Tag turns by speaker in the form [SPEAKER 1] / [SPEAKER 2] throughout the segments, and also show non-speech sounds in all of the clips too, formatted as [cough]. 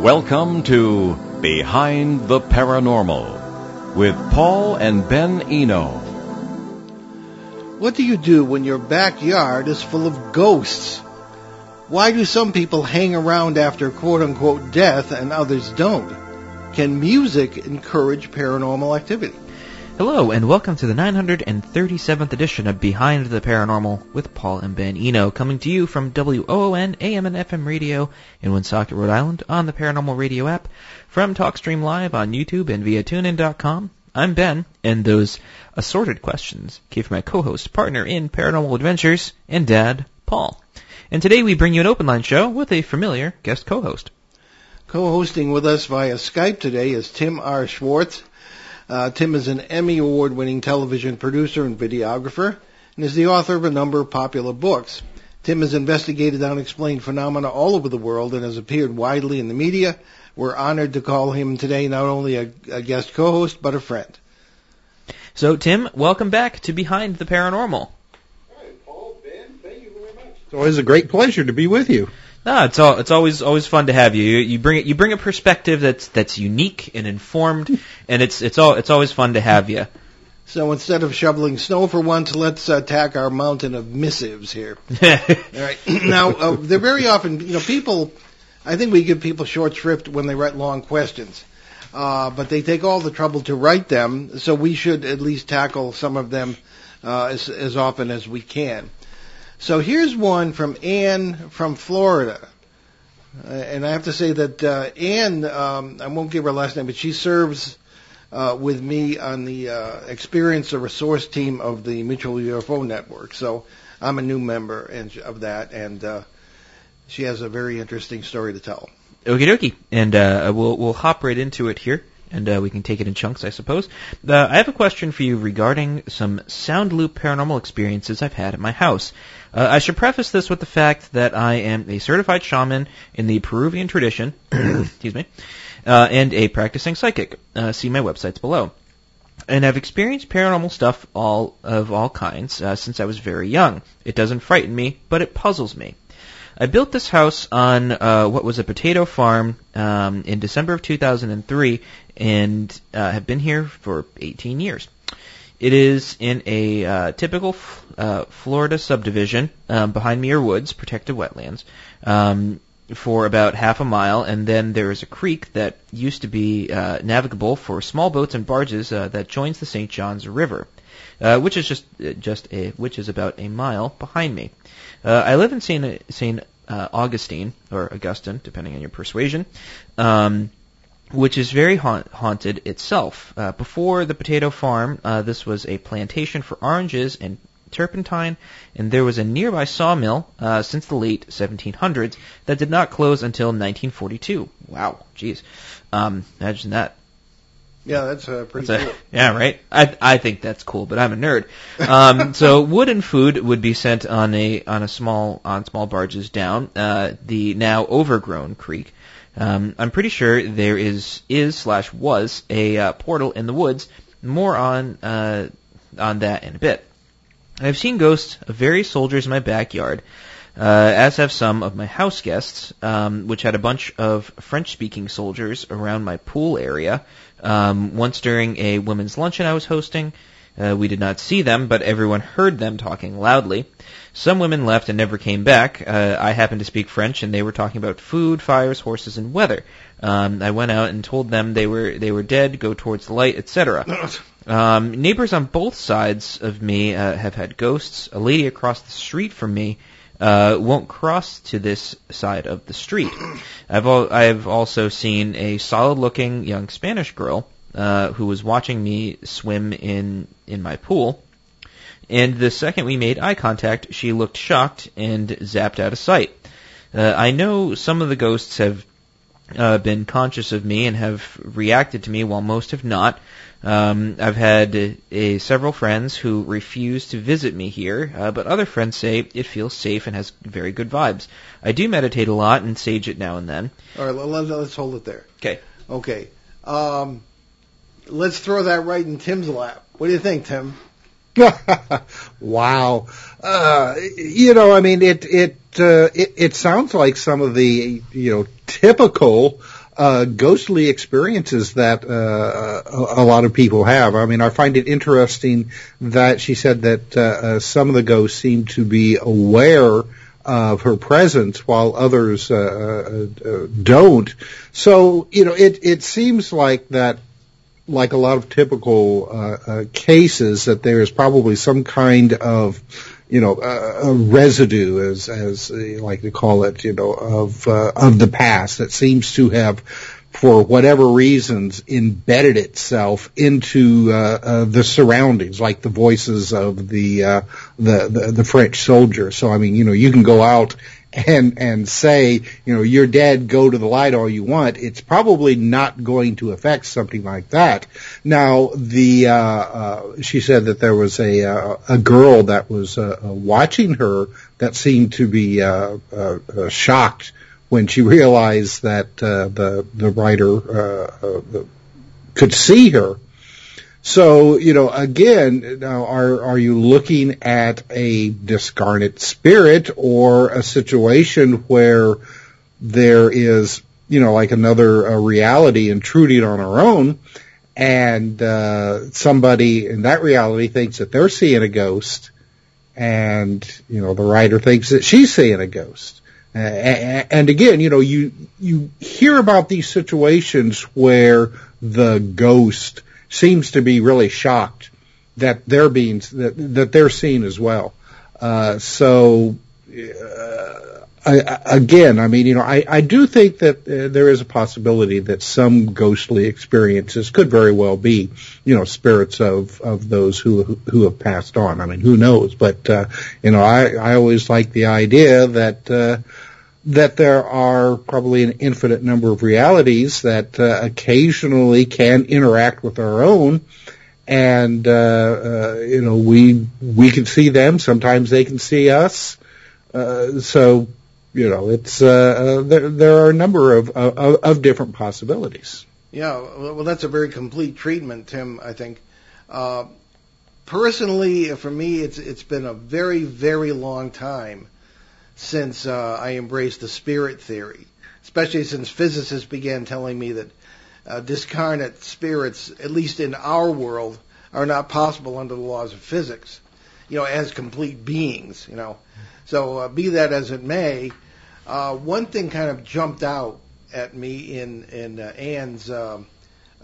[SPEAKER 1] Welcome to Behind the Paranormal with Paul and Ben Eno.
[SPEAKER 2] What do you do when your backyard is full of ghosts? Why do some people hang around after quote unquote death and others don't? Can music encourage paranormal activity?
[SPEAKER 3] Hello, and welcome to the 937th edition of Behind the Paranormal with Paul and Ben Eno, coming to you from WOON AM and FM radio in Woonsocket, Rhode Island, on the Paranormal Radio app, from TalkStream Live on YouTube and via TuneIn.com. I'm Ben, and those assorted questions came from my co-host, partner in Paranormal Adventures, and dad, Paul. And today we bring you an open line show with a familiar guest co-host.
[SPEAKER 2] Co-hosting with us via Skype today is Tim R. Swartz. Uh, Tim is an Emmy award-winning television producer and videographer and is the author of a number of popular books. Tim has investigated unexplained phenomena all over the world and has appeared widely in the media. We're honored to call him today not only a, a guest co-host, but a friend.
[SPEAKER 3] So, Tim, welcome back to Behind the Paranormal. Right, Paul, ben, thank you very much.
[SPEAKER 4] It's always a great pleasure to be with you.
[SPEAKER 3] No, it's all, it's always always fun to have you. You, you bring it you bring a perspective that's that's unique and informed, and it's it's all it's always fun to have you.
[SPEAKER 2] So instead of shoveling snow for once, let's attack our mountain of missives here. [laughs] All right. [clears throat] now, uh, they're very often, you know, people, I think we give people short shrift when they write long questions. Uh, but they take all the trouble to write them, so we should at least tackle some of them uh, as, as often as we can. So here's one from Anne from Florida. Uh, and I have to say that uh, Anne, um, I won't give her last name, but she serves uh, with me on the uh, Experiencer resource team of the Mutual UFO Network. So I'm a new member and, of that, and uh, she has a very interesting story to tell.
[SPEAKER 3] Okie dokie, and uh, we'll we'll hop right into it here, and uh, we can take it in chunks, I suppose. Uh, I have a question for you regarding some sound loop paranormal experiences I've had at my house. Uh, I should preface this with the fact that I am a certified shaman in the Peruvian tradition, [clears throat] excuse me, uh, and a practicing psychic. Uh, see my websites below. And I've experienced paranormal stuff all of all kinds uh, since I was very young. It doesn't frighten me, but it puzzles me. I built this house on uh, what was a potato farm um, in December of 2003, and uh, have been here for 18 years. It is in a uh, typical uh, Florida subdivision. Um, behind me are woods, protected wetlands, um, for about half a mile, and then there is a creek that used to be uh, navigable for small boats and barges uh, that joins the St. Johns River, uh, which is just uh, just a which is about a mile behind me. Uh, I live in St. St. Uh, Augustine or Augustine, depending on your persuasion. Um, which is very haunt- haunted itself. Uh, before the potato farm, uh, this was a plantation for oranges and turpentine, and there was a nearby sawmill uh, since the late 1700s that did not close until 1942. Wow, jeez, um, imagine that.
[SPEAKER 2] Yeah, that's uh, pretty
[SPEAKER 3] That's a-
[SPEAKER 2] cool.
[SPEAKER 3] yeah, right. I I think that's cool, but I'm a nerd. Um, [laughs] so wood and food would be sent on a on a small on small barges down uh, the now overgrown creek. Um, I'm pretty sure there is is slash was a uh, portal in the woods. More on uh, on that in a bit. I've seen ghosts of various soldiers in my backyard, uh, as have some of my house guests, um, which had a bunch of French-speaking soldiers around my pool area. Um, once during a women's luncheon I was hosting, uh, we did not see them, but everyone heard them talking loudly. Some women left and never came back. Uh, I happened to speak French, and they were talking about food, fires, horses, and weather. Um, I went out and told them they were they were dead, go towards the light, etc. [clears throat] Um, neighbors on both sides of me uh, have had ghosts. A lady across the street from me uh, won't cross to this side of the street. [clears throat] I've al- I've also seen a solid-looking young Spanish girl uh, who was watching me swim in in my pool. And the second we made eye contact, she looked shocked and zapped out of sight. Uh, I know some of the ghosts have uh, been conscious of me and have reacted to me, while most have not. Um, I've had uh, several friends who refuse to visit me here, uh, but other friends say it feels safe and has very good vibes. I do meditate a lot and sage it now and then.
[SPEAKER 2] All right, let, let's hold it there.
[SPEAKER 3] Okay.
[SPEAKER 2] Okay. Um, let's throw that right in Tim's lap. What do you think, Tim? [laughs]
[SPEAKER 4] wow. Uh, you know, I mean, it it, uh, it it sounds like some of the you know typical uh, ghostly experiences that uh, a, lot of people have. I mean, I find it interesting that she said that uh, uh, some of the ghosts seem to be aware of her presence while others uh, uh, uh, don't. So, you know, it, it seems like that, like a lot of typical uh, uh, cases, that there is probably some kind of, you know, uh, a residue, as as you like to call it, you know, of uh, of the past that seems to have for whatever reasons, embedded itself into uh, uh, the surroundings, like the voices of the, uh, the, the the French soldier. So I mean, you know, you can go out and and say, you know, you're dead, go to the light all you want. It's probably not going to affect something like that. Now, the uh, uh, she said that there was a uh, a girl that was uh, uh, watching her that seemed to be uh, shocked when she realized that the the writer could see her. So you know, again, are are you looking at a discarnate spirit or a situation where there is you know like another reality intruding on our own, and uh, somebody in that reality thinks that they're seeing a ghost, and you know the writer thinks that she's seeing a ghost. Uh, and again, you know, you you hear about these situations where the ghost seems to be really shocked that they're being that that they're seen as well. Uh, so uh, I, again, I mean, you know, I, I do think that uh, there is a possibility that some ghostly experiences could very well be, you know, spirits of of those who who have passed on. I mean, who knows? But uh, you know, I I always like the idea that. Uh, that there are probably an infinite number of realities that uh, occasionally can interact with our own, and uh, uh, you know we we can see them. Sometimes they can see us. Uh, so you know it's uh, uh, there. There are a number of, of of different possibilities.
[SPEAKER 2] Yeah, well, that's a very complete treatment, Tim. I think. personally, for me, it's it's been a very very long time since uh, I embraced the spirit theory, especially since physicists began telling me that uh, discarnate spirits, at least in our world, are not possible under the laws of physics, you know, as complete beings, you know. So uh, be that as it may, uh, one thing kind of jumped out at me in in uh, Anne's uh,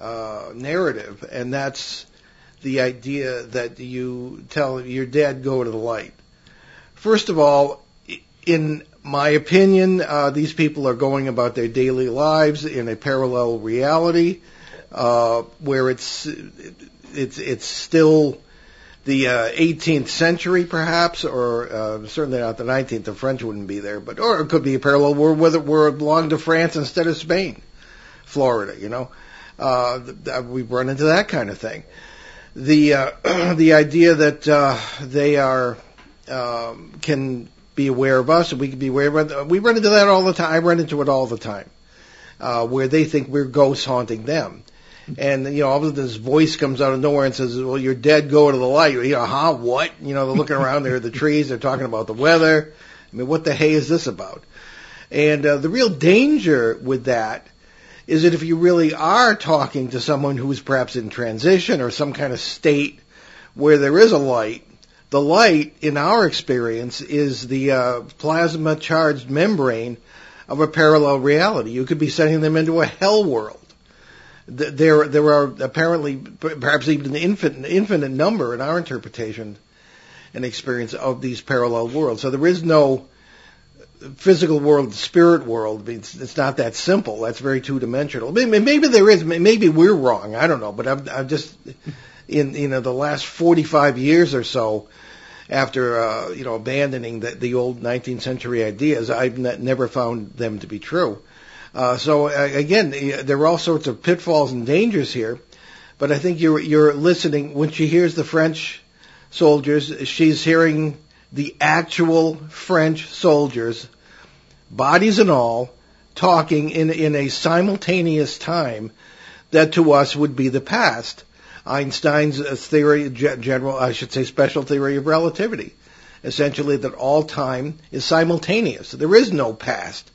[SPEAKER 2] uh, narrative, and that's the idea that you tell your dad go to the light. First of all, in my opinion, uh, these people are going about their daily lives in a parallel reality uh, where it's it's it's still the uh, 18th century, perhaps, or uh, certainly not the 19th. The French wouldn't be there, but or it could be a parallel world where we're belong to France instead of Spain, Florida. You know, uh, we've run into that kind of thing. The uh, [clears throat] the idea that uh, they are um, can be aware of us, and we can be aware of. We run into that all the time. I run into it all the time, uh, where they think we're ghosts haunting them. And you know, all of a sudden this voice comes out of nowhere and says, "Well, you're dead. Go to the light." You know, huh? What? You know, they're looking around. There are the trees. They're talking about the weather. I mean, what the hay is this about? And uh, the real danger with that is that if you really are talking to someone who is perhaps in transition or some kind of state where there is a light, the light, in our experience, is the uh, plasma charged membrane of a parallel reality. You could be sending them into a hell world. There, there are apparently, perhaps even an infinite, infinite number in our interpretation and experience of these parallel worlds. So there is no physical world, spirit world. It's, it's not that simple. That's very two dimensional. Maybe, maybe, there is. Maybe we're wrong. I don't know. But I'm, I'm just in you know the last 45 years or so after uh, you know abandoning the, the old 19th century ideas, I've ne- never found them to be true. Uh, so uh, again, there are all sorts of pitfalls and dangers here, but I think you're you're listening when she hears the French soldiers. She's hearing the actual French soldiers, bodies and all, talking in in a simultaneous time that to us would be the past. Einstein's theory, general, I should say, special theory of relativity. Essentially, that all time is simultaneous. There is no past.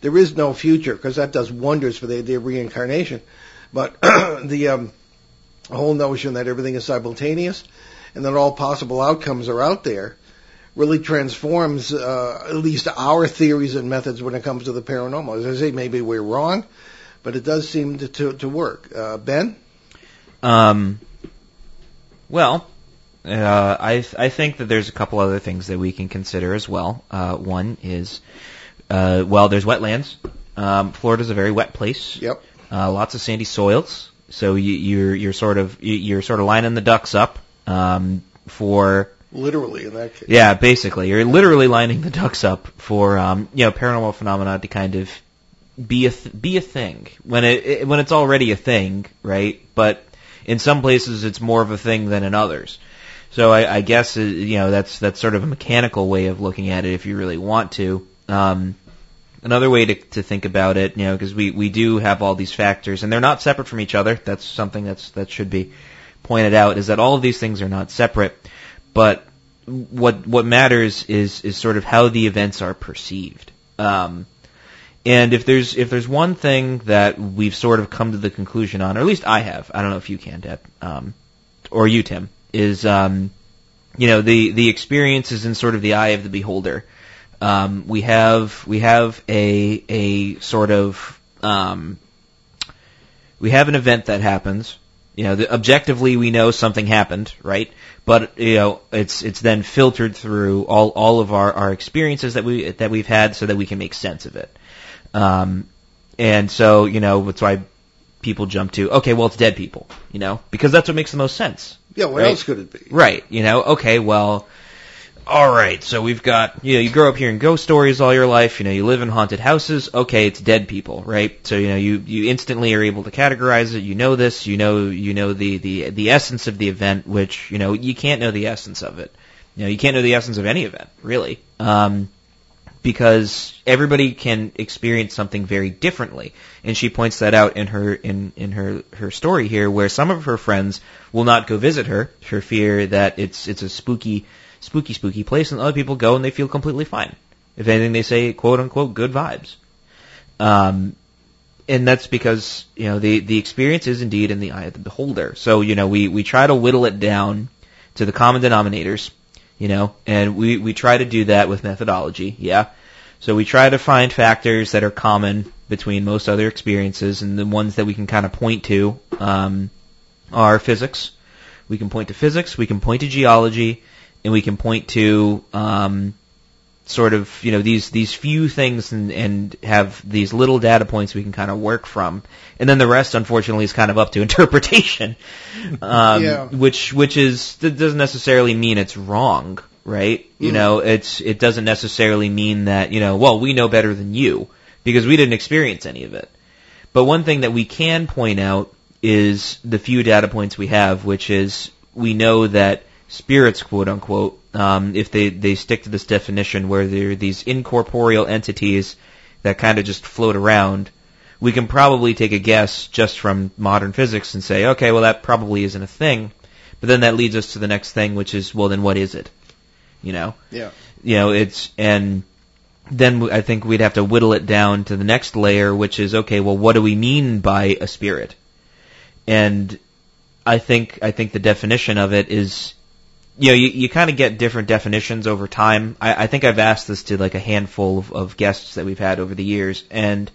[SPEAKER 2] there is no future because that does wonders for the idea of reincarnation. But [clears throat] the um, whole notion that everything is simultaneous and that all possible outcomes are out there really transforms uh, at least our theories and methods when it comes to the paranormal. As I say, maybe we're wrong, but it does seem to to, to work. Uh, ben,
[SPEAKER 3] Um, well, uh, I I think that there's a couple other things that we can consider as well. Uh, one is, uh, well, there's wetlands. Um, Florida's a very wet place.
[SPEAKER 2] Yep.
[SPEAKER 3] Uh, lots of sandy soils. So you, you're you're sort of you- you're sort of lining the ducks up um, for
[SPEAKER 2] literally in that case.
[SPEAKER 3] yeah, basically, you're literally lining the ducks up for um, you know paranormal phenomena to kind of be a th- be a thing when it, it when it's already a thing, right? But in some places, it's more of a thing than in others. So I, I guess uh, you know that's that's sort of a mechanical way of looking at it if you really want to. Um, another way to to think about it, you know, because we we do have all these factors and they're not separate from each other. That's something that's that should be pointed out is that all of these things are not separate, but what what matters is is sort of how the events are perceived. Um, and if there's if there's one thing that we've sort of come to the conclusion on, or at least I have, I don't know if you can, Dad, um, or you, Tim, is um, you know the the experience is in sort of the eye of the beholder. Um, we have we have a a sort of um, we have an event that happens. You know, the, objectively we know something happened, right? But you know, it's it's then filtered through all all of our our experiences that we that we've had, so that we can make sense of it. Um, and so you know, that's why people jump to okay, well, it's dead people, you know, because that's what makes the most sense.
[SPEAKER 2] Yeah, what
[SPEAKER 3] Right.
[SPEAKER 2] else could it be?
[SPEAKER 3] Right. You know, okay, well, all right, so we've got, you know, you grow up hearing ghost stories all your life, you know, you live in haunted houses, okay, it's dead people, right? So, you know, you, you instantly are able to categorize it, you know this, you know, you know the, the, the essence of the event, which, you know, you can't know the essence of it. You know, you can't know the essence of any event, really. Um, because everybody can experience something very differently. And she points that out in her in in her her story here, where some of her friends will not go visit her for fear that it's it's a spooky spooky spooky place, and other people go and they feel completely fine. If anything, they say quote unquote good vibes. Um, and that's because you know the the experience is indeed in the eye of the beholder. So you know we we try to whittle it down to the common denominators you know, and we, we try to do that with methodology, yeah. So we try to find factors that are common between most other experiences, and the ones that we can kind of point to um, are physics. We can point to physics, we can point to geology, and we can point to um, sort of you know these these few things and, and have these little data points we can kind of work from, and then the rest, unfortunately, is kind of up to [laughs] interpretation. Um,
[SPEAKER 2] Yeah.
[SPEAKER 3] Which which is that doesn't necessarily mean it's wrong, right? You
[SPEAKER 2] Mm.
[SPEAKER 3] know, it's it doesn't necessarily mean that you know, well, we know better than you because we didn't experience any of it. But one thing that we can point out is the few data points we have, which is we know that spirits, quote unquote, um, if they, they stick to this definition where they're these incorporeal entities that kind of just float around, we can probably take a guess just from modern physics and say, okay, well that probably isn't a thing. But then that leads us to the next thing, which is, well then what is it? You know?
[SPEAKER 2] Yeah.
[SPEAKER 3] you know, it's and then I think we'd have to whittle it down to the next layer, which is okay. Well, what do we mean by a spirit? And I think I think the definition of it is, you know, you, you kind of get different definitions over time. I, I think I've asked this to like a handful of, of guests that we've had over the years, and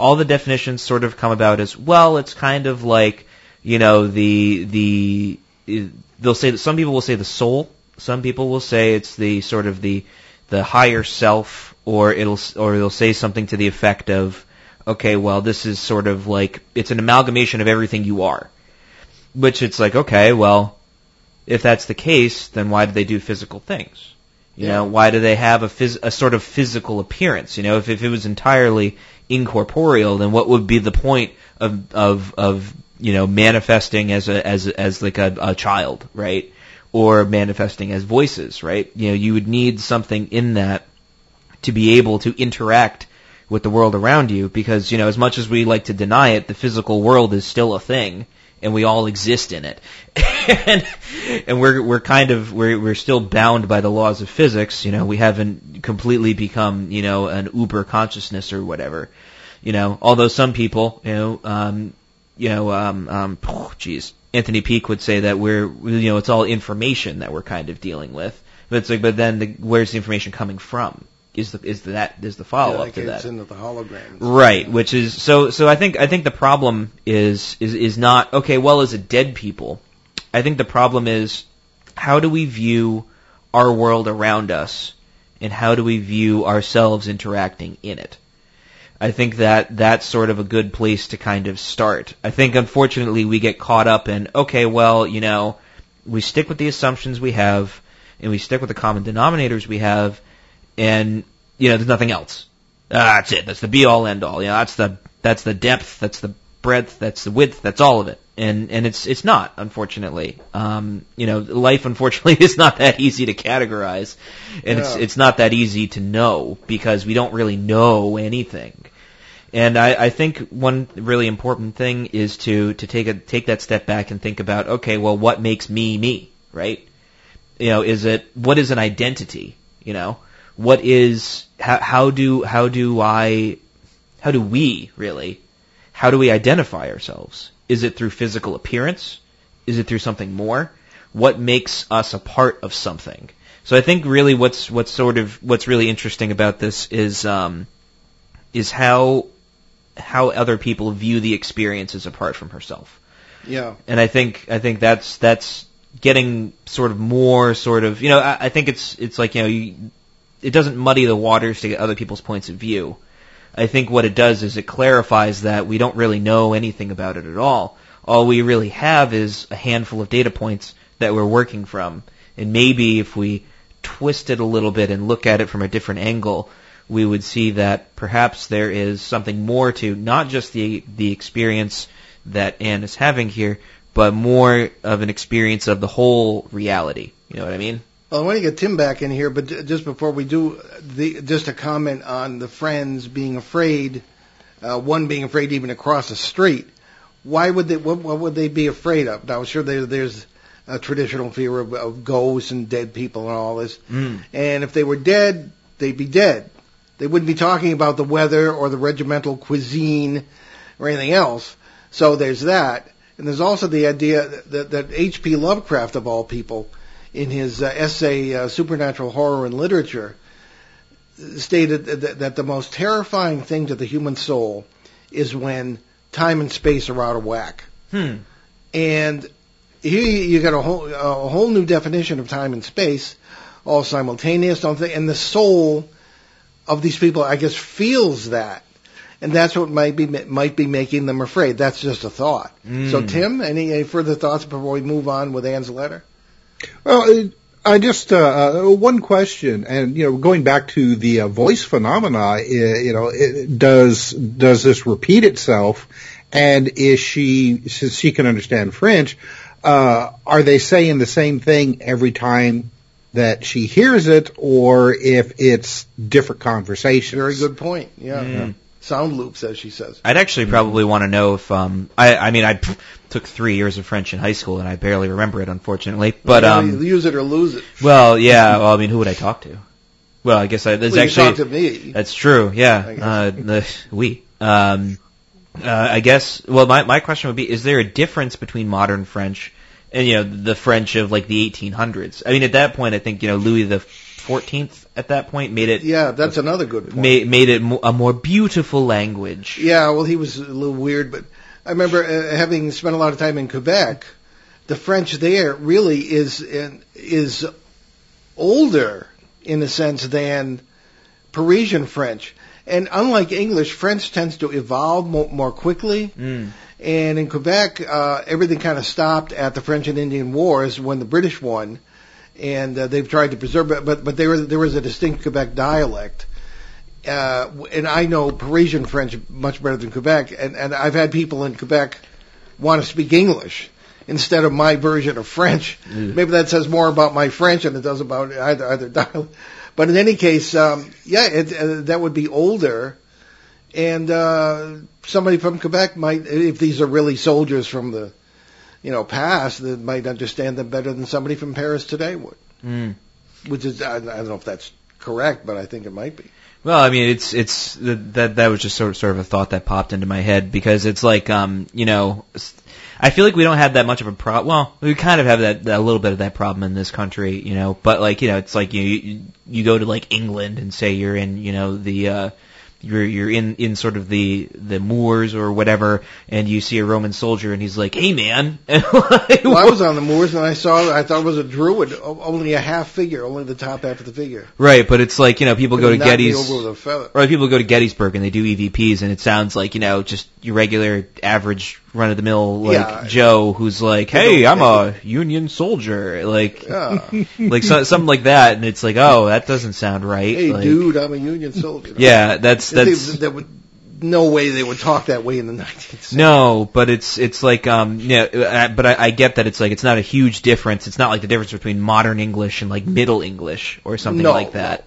[SPEAKER 3] all the definitions sort of come about as well. It's kind of like, you know, the the they'll say that some people will say the soul. Some people will say it's the sort of the the higher self, or it'll or they'll say something to the effect of, okay, well, this is sort of like it's an amalgamation of everything you are. Which it's like, okay, well, if that's the case, then why do they do physical things? You know, why do they have a phys- a sort of physical appearance? You know, if if it was entirely incorporeal, then what would be the point of of of you know manifesting as a as as like a, a child, right? Or manifesting as voices, right? You know, you would need something in that to be able to interact with the world around you because, you know, as much as we like to deny it, the physical world is still a thing. And we all exist in it. [laughs] and, and we're we're kind of we're we're still bound by the laws of physics. You know, we haven't completely become you know an uber consciousness or whatever. You know, although some people, you know, um, you know, um, um, geez, Anthony Peake would say that we're you know it's all information that we're kind of dealing with. But it's like, but then the, where's the information coming from? Is the is that is the follow
[SPEAKER 2] yeah,
[SPEAKER 3] up
[SPEAKER 2] like
[SPEAKER 3] to that?
[SPEAKER 2] into the holograms.
[SPEAKER 3] Right, which is so so I think I think the problem is is is not okay, well is it dead people? I think the problem is how do we view our world around us and how do we view ourselves interacting in it? I think that that's sort of a good place to kind of start. I think unfortunately we get caught up in okay, well, you know, we stick with the assumptions we have and we stick with the common denominators we have and you know, there's nothing else. Ah, that's it. That's the be all end all. You know, that's the that's the depth. That's the breadth. That's the width. That's all of it. And and it's it's not unfortunately. Um, you know, life unfortunately [laughs] is not that easy to categorize, and it's
[SPEAKER 2] Yeah.
[SPEAKER 3] it's not that easy to know because we don't really know anything. And I, I think one really important thing is to to take a take that step back and think about okay, well, what makes me me, right? You know, is it what is an identity? You know, what is how, how do how do I how do we really how do we identify ourselves? Is it through physical appearance? Is it through something more? What makes us a part of something? So I think really what's what's sort of what's really interesting about this is um, is how how other people view the experiences apart from herself.
[SPEAKER 2] Yeah.
[SPEAKER 3] And I think I think that's that's getting sort of more sort of you know I, I think it's it's like you know you, it doesn't muddy the waters to get other people's points of view. I think what it does is it clarifies that we don't really know anything about it at all. All we really have is a handful of data points that we're working from. And maybe if we twist it a little bit and look at it from a different angle, we would see that perhaps there is something more to not just the the experience that Anne is having here, but more of an experience of the whole reality. You know what I mean?
[SPEAKER 2] Well, I want to get Tim back in here, but just before we do, the, just a comment on the friends being afraid, uh, one being afraid even to cross the street. Why would they? What, what would they be afraid of? Now, sure, there, there's a traditional fear of, of ghosts and dead people and all this.
[SPEAKER 3] Mm.
[SPEAKER 2] And if they were dead, they'd be dead. They wouldn't be talking about the weather or the regimental cuisine or anything else. So there's that. And there's also the idea that, that H.P. Lovecraft, of all people, in his uh, essay uh, Supernatural Horror in Literature, stated that, that the most terrifying thing to the human soul is when time and space are out of whack.
[SPEAKER 3] Hmm.
[SPEAKER 2] And here you got a whole a whole new definition of time and space, all simultaneous. Don't think, and the soul of these people, I guess, feels that, and that's what might be might be making them afraid. That's just a thought. So,
[SPEAKER 3] Mm.
[SPEAKER 2] Tim, any, any further thoughts before we move on with Anne's letter?
[SPEAKER 4] Well, it- I just uh, uh, one question, and you know, going back to the uh, voice phenomena, uh, you know, it, does does this repeat itself? And is she, since she can understand French, uh, are they saying the same thing every time that she hears it, or if it's different conversations?
[SPEAKER 2] Very good point. Yeah.
[SPEAKER 3] Mm.
[SPEAKER 2] Sound loops, as she says.
[SPEAKER 3] I'd actually probably want to know if um I I mean I took three years of French in high school and I barely remember it unfortunately. But
[SPEAKER 2] You know,
[SPEAKER 3] um
[SPEAKER 2] you use it or lose it.
[SPEAKER 3] well yeah well I mean who would I talk to? Well I guess I, there's
[SPEAKER 2] Well, you
[SPEAKER 3] actually
[SPEAKER 2] talk to me.
[SPEAKER 3] that's true yeah
[SPEAKER 2] I guess.
[SPEAKER 3] uh the we um uh, I guess well my my question would be is there a difference between modern French and you know the French of like the 1800s? I mean at that point I think you know Louis the 14th at that point made it
[SPEAKER 2] Yeah, that's another good point.
[SPEAKER 3] made made it a more beautiful language.
[SPEAKER 2] Yeah, well, he was a little weird, but I remember uh, having spent a lot of time in Quebec. The French there really is is older in a sense than Parisian French, and unlike English, French tends to evolve more, more quickly.
[SPEAKER 3] Mm.
[SPEAKER 2] And in Quebec, uh, everything kind of stopped at the French and Indian Wars when the British won, and uh, they've tried to preserve it. But but there was there was a distinct Quebec dialect, uh, and I know Parisian French much better than Quebec, and and I've had people in Quebec want to speak English instead of my version of French. Maybe that says more about my French than it does about either either dialect. But in any case, um, yeah, it, uh, that would be older and uh, somebody from Quebec might, if these are really soldiers from the you know, past that might understand them better than somebody from Paris today would.
[SPEAKER 3] Mm.
[SPEAKER 2] Which is, I, I don't know if that's correct, but I think it might be.
[SPEAKER 3] Well, I mean, it's it's that that was just sort of sort of a thought that popped into my head because it's like um you know I feel like we don't have that much of a problem. Well, we kind of have that, that a little bit of that problem in this country, you know. But like you know, it's like you you go to like England and say you're in you know the uh you're you're in in sort of the the moors or whatever, and you see a Roman soldier, and he's like, "Hey, man!"
[SPEAKER 2] like, [laughs] well, I was on the moors and I saw I thought it was a druid, only a half figure, only the top half of the figure.
[SPEAKER 3] Right, but it's like you know people go to Gettys,
[SPEAKER 2] or
[SPEAKER 3] people go to Gettysburg and they do EVPs, and it sounds like you know just your regular average run of the mill like
[SPEAKER 2] Yeah.
[SPEAKER 3] Joe who's like, "Hey, I'm a Union soldier," like
[SPEAKER 2] Yeah. [laughs]
[SPEAKER 3] like so, something like that, and it's like, "Oh, that doesn't sound right."
[SPEAKER 2] Hey,
[SPEAKER 3] like,
[SPEAKER 2] dude, I'm a Union soldier. [laughs]
[SPEAKER 3] Yeah, that's
[SPEAKER 2] They-
[SPEAKER 3] that's
[SPEAKER 2] there would no way they would talk that way in the [laughs] 19th century.
[SPEAKER 3] No, but it's it's like um yeah, but I, I get that it's like it's not a huge difference. It's not like the difference between modern English and like Middle English or something
[SPEAKER 2] No,
[SPEAKER 3] like that.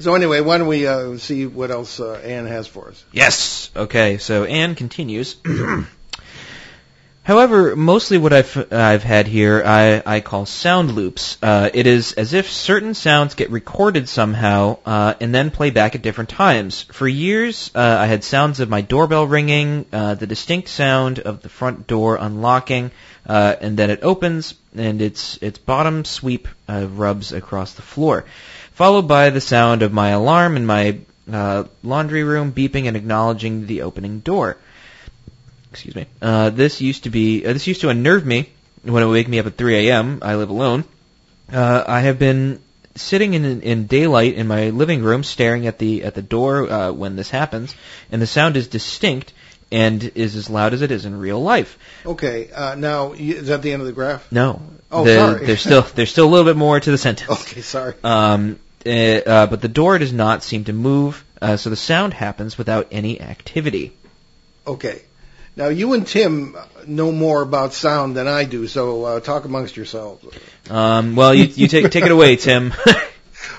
[SPEAKER 2] So anyway, why don't we uh, see what else uh, Anne has for us?
[SPEAKER 3] Yes. Okay. So Anne continues. [clears throat] However, mostly what I've I've had here I, I call sound loops. Uh, it is as if certain sounds get recorded somehow uh, and then play back at different times. For years, uh, I had sounds of my doorbell ringing, uh, the distinct sound of the front door unlocking, uh, and then it opens and its its bottom sweep uh, rubs across the floor, followed by the sound of my alarm in my laundry room beeping and acknowledging the opening door excuse me. Uh, this used to be uh, this used to unnerve me when it would wake me up at 3 a.m. I live alone. Uh, I have been sitting in in daylight in my living room, staring at the at the door uh, when this happens, and the sound is distinct and is as loud as it is in real life.
[SPEAKER 2] Okay, uh, now is that the end of the graph?
[SPEAKER 3] No,
[SPEAKER 2] Oh,
[SPEAKER 3] The-
[SPEAKER 2] sorry.
[SPEAKER 3] There's still there's still a little bit more to the sentence.
[SPEAKER 2] Okay, sorry.
[SPEAKER 3] Um, uh, uh, but the door does not seem to move, uh, so the sound happens without any activity.
[SPEAKER 2] Okay. Now you and Tim know more about sound than I do, so uh, talk amongst yourselves.
[SPEAKER 3] Um, well, you you take take it away, Tim. [laughs]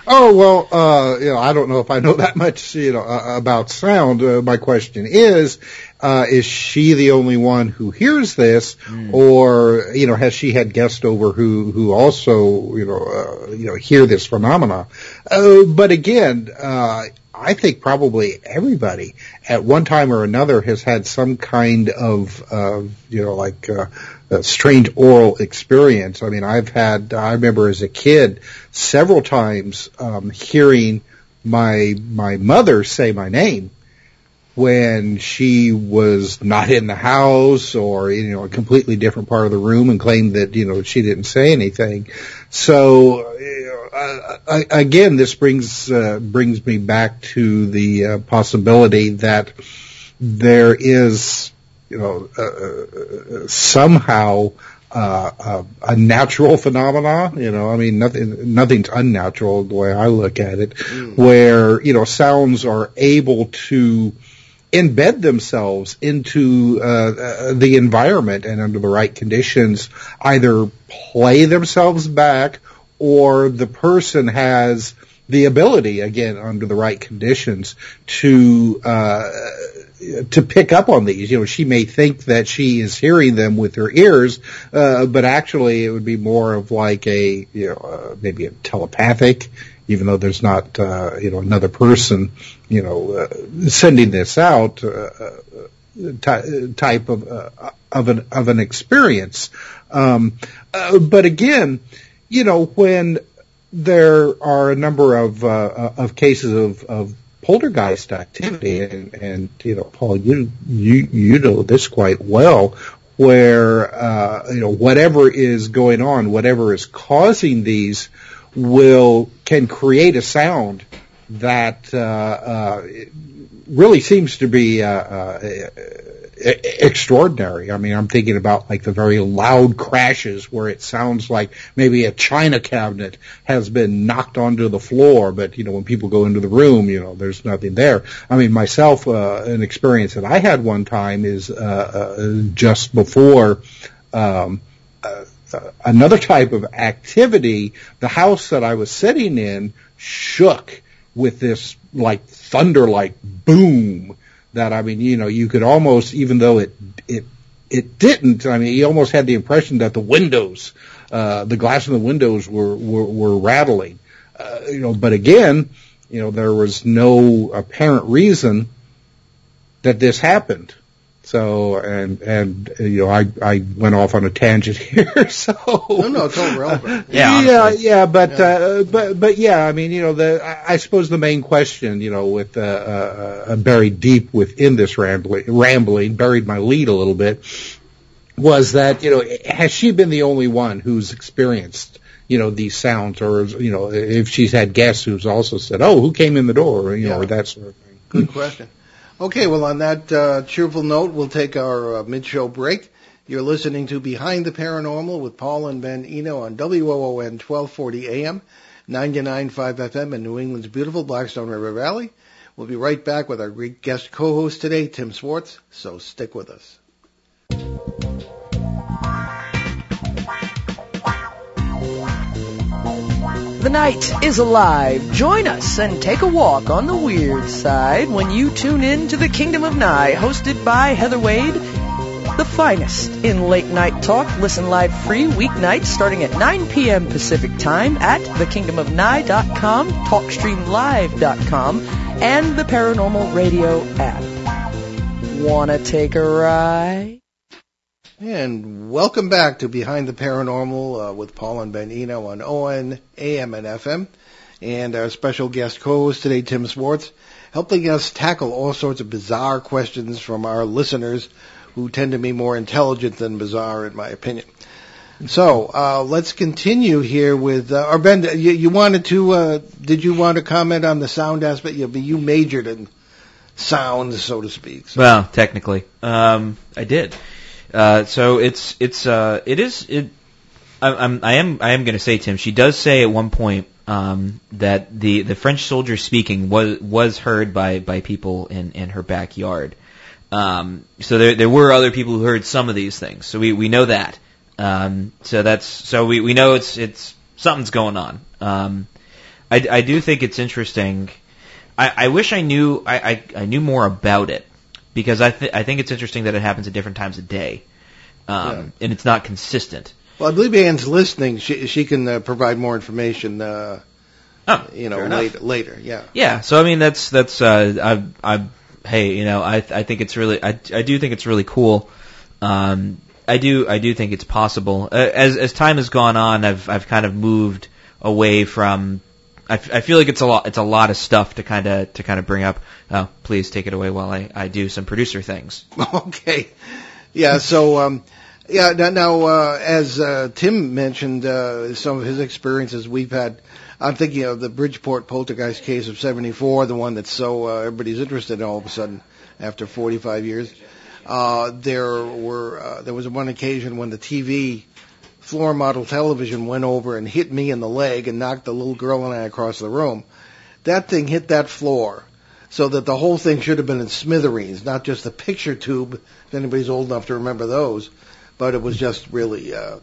[SPEAKER 4] Oh well, uh, you know, I don't know if I know that much, you know, uh, about sound. Uh, my question is, uh, is she the only one who hears this, or you know, has she had guests over who who also, you know, uh, you know, hear this phenomena? Uh, but again, uh, I think probably everybody at one time or another has had some kind of, uh, you know, like uh, a strange oral experience. I mean, I've had, I remember as a kid several times um, hearing my my mother say my name when she was not in the house or you know a completely different part of the room and claimed that you know she didn't say anything. So uh, uh, again, this brings uh, brings me back to the uh, possibility that there is you know uh, uh, somehow. Uh, uh, a natural phenomena, you know, I mean, nothing, nothing's unnatural the way I look at it, where, you know, sounds are able to embed themselves into uh, uh, the environment and under the right conditions, either play themselves back or the person has the ability, again, under the right conditions, to uh, to pick up on these. You know, she may think that she is hearing them with her ears, uh, but actually it would be more of like a, you know, uh, maybe a telepathic, even though there's not, uh, you know, another person, you know, uh, sending this out, uh, uh, ty- type of, uh, of an, of an experience. Um, uh, but again, you know, when there are a number of, uh, of cases of, of poltergeist activity, and, and you know, Paul, you you you know this quite well, where uh, you know whatever is going on, whatever is causing these, will can create a sound that uh, uh, really seems to be uh, uh, extraordinary. I mean, I'm thinking about like the very loud crashes where it sounds like maybe a china cabinet has been knocked onto the floor, but you know, when people go into the room, you know, there's nothing there. I mean, myself, uh, an experience that I had one time is uh, uh, just before. Um, uh, another type of activity, the house that I was sitting in shook with this like thunder like boom that I mean, you know, you could almost, even though it, it, it didn't. I mean, he almost had the impression that the windows, uh, the glass in the windows were were, were rattling. Uh, you know, but again, you know, there was no apparent reason that this happened. So and and you know I I went off on a tangent [laughs] here. So
[SPEAKER 2] no, no, it's all relevant.
[SPEAKER 4] yeah, yeah, yeah, but yeah. Uh, but but yeah, I mean you know the I, I suppose the main question you know with uh, uh, uh, buried deep within this rambling rambling buried my lead a little bit was that you know has she been the only one who's experienced you know these sounds or you know if she's had guests who's also said oh who came in the door you yeah. know or that sort of thing.
[SPEAKER 2] Good question. Okay, well, on that uh, cheerful note, we'll take our uh, mid-show break. You're listening to Behind the Paranormal with Paul and Ben Eno on WOON 1240 AM, 99.5 FM in New England's beautiful Blackstone River Valley. We'll be right back with our great guest co-host today, Tim Swartz, so stick with us.
[SPEAKER 5] The night is alive. Join us and take a walk on the weird side when you tune in to the Kingdom of Nye, hosted by Heather Wade. The finest in late night talk. Listen live free weeknights starting at 9 p.m. Pacific time at thekingdomofnye.com, talkstreamlive.com, and the Paranormal Radio app. Wanna take a ride?
[SPEAKER 2] And welcome back to Behind the Paranormal uh, with Paul and Ben Eno on ON, AM, and FM. And our special guest co-host today, Tim Swartz, helping us tackle all sorts of bizarre questions from our listeners who tend to be more intelligent than bizarre, in my opinion. So uh, let's continue here with, uh, or Ben, you, you wanted to, uh, did you want to comment on the sound aspect? You, you majored in sound, so to speak. So.
[SPEAKER 3] Well, technically, um, I did. Uh, so it's it's uh, it is it. I, I'm I am I am going to say Tim. She does say at one point um, that the the French soldier speaking was was heard by by people in in her backyard. Um, so there there were other people who heard some of these things. So we we know that. Um, so that's so we we know it's it's something's going on. Um, I I do think it's interesting. I, I wish I knew I, I, I knew more about it because I th- I think it's interesting that it happens at different times of day, um, yeah. and it's not consistent.
[SPEAKER 2] Well, I believe Anne's listening. She she can uh, provide more information. Uh,
[SPEAKER 3] oh,
[SPEAKER 2] you know, later, later. Yeah.
[SPEAKER 3] Yeah. So I mean, that's that's uh, I I hey, you know, I I think it's really I I do think it's really cool. Um, I do I do think it's possible. Uh, as as time has gone on, I've I've kind of moved away from I, f- I feel like it's a lot. It's a lot of stuff to kind of to kind of bring up. Oh, please take it away while I, I do some producer things. [laughs]
[SPEAKER 2] Okay, yeah. So um, yeah. Now, now uh, as uh, Tim mentioned, uh, some of his experiences we've had. I'm thinking of the Bridgeport poltergeist case of '74, the one that's so uh, everybody's interested in all of a sudden after 45 years. Uh, there were uh, there was one occasion when the TV floor model television went over and hit me in the leg and knocked the little girl and I across the room. That thing hit that floor so that the whole thing should have been in smithereens, not just the picture tube, if anybody's old enough to remember those, but it was just really uh,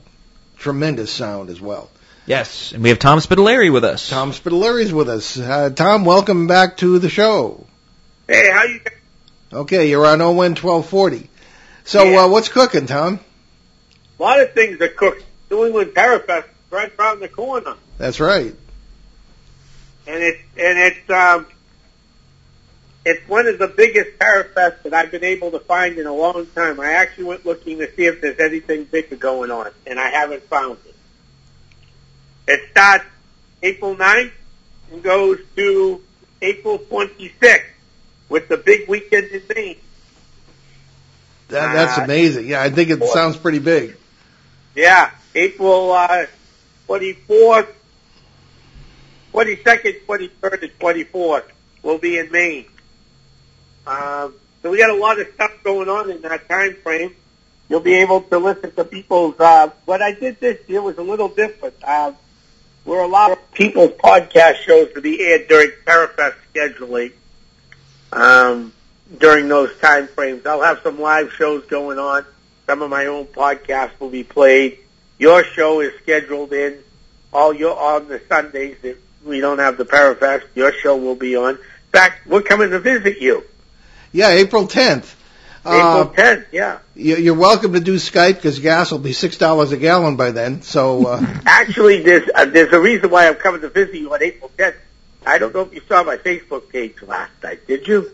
[SPEAKER 2] tremendous sound as well.
[SPEAKER 3] Yes, and we have Tom Spitaleri with us.
[SPEAKER 2] Tom Spitaleri with us. Uh, Tom, welcome back to the show.
[SPEAKER 6] Hey, how you?
[SPEAKER 2] Okay, you're on ON 1240. So, yeah. uh, what's cooking, Tom?
[SPEAKER 6] A lot of things are cooked. New England Parafest right around the corner.
[SPEAKER 2] That's right.
[SPEAKER 6] And it's and it's um, it's one of the biggest Parafests that I've been able to find in a long time. I actually went looking to see if there's anything bigger going on, and I haven't found it. It starts April 9th and goes to April 26th with the big weekend in Maine.
[SPEAKER 2] That, that's uh, amazing. Yeah, I think it sounds pretty big.
[SPEAKER 6] Yeah, April uh, 24th, 22nd, 23rd, and 24th will be in Maine. Um, so we got a lot of stuff going on in that time frame. You'll be able to listen to people's. Uh, what I did this year was a little different. Uh, we're a lot of people's podcast shows to be aired during Parafest scheduling. Um, during those time frames, I'll have some live shows going on. Some of my own podcasts will be played. Your show is scheduled in all your on the Sundays that we don't have the Parafest. Your show will be on. In fact, we're coming to visit you.
[SPEAKER 2] Yeah, April 10th. Uh,
[SPEAKER 6] April 10th, yeah.
[SPEAKER 2] you- you're welcome to do Skype because gas will be six dollars a gallon by then. So uh, [laughs]
[SPEAKER 6] Actually, there's uh, there's a reason why I'm coming to visit you on April 10th. I don't know if you saw my Facebook page last night. Did you?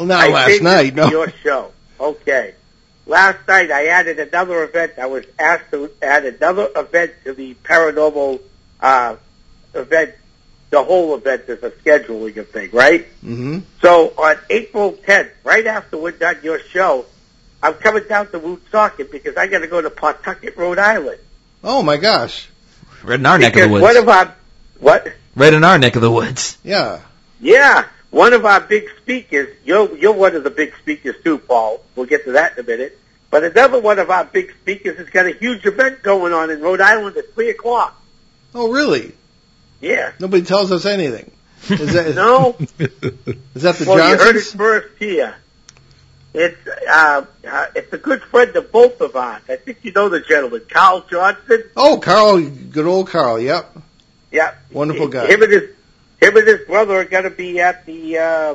[SPEAKER 2] not
[SPEAKER 6] I
[SPEAKER 2] last night. No.
[SPEAKER 6] Your show. Okay. Last night I added another event. I was asked to add another event to the paranormal uh, event. The whole event is a scheduling thing, right?
[SPEAKER 2] hmm
[SPEAKER 6] So on April 10th, right after we're done your show, I'm coming down to Woonsocket because I got to go to Pawtucket, Rhode Island.
[SPEAKER 2] Oh my gosh.
[SPEAKER 3] Right in our neck of the
[SPEAKER 6] one
[SPEAKER 3] woods.
[SPEAKER 6] of our what?
[SPEAKER 3] Right in our neck of the woods.
[SPEAKER 2] Yeah.
[SPEAKER 6] Yeah, one of our big speakers. You're you're one of the big speakers too, Paul. We'll get to that in a minute. But another one of our big speakers has got a huge event going on in Rhode Island at three o'clock.
[SPEAKER 2] Oh really?
[SPEAKER 6] Yeah.
[SPEAKER 2] Nobody tells us anything. Is that [laughs]
[SPEAKER 6] No. [laughs]
[SPEAKER 2] is that the
[SPEAKER 6] well, you heard it
[SPEAKER 2] Johnsons?
[SPEAKER 6] first here. It's uh, uh, it's a good friend of both of us. I think you know the gentleman, Carl Johnson.
[SPEAKER 2] Oh, Carl, good old Carl. Yep.
[SPEAKER 6] Yep.
[SPEAKER 2] Wonderful guy.
[SPEAKER 6] Him and his him and his brother are going to be at the uh,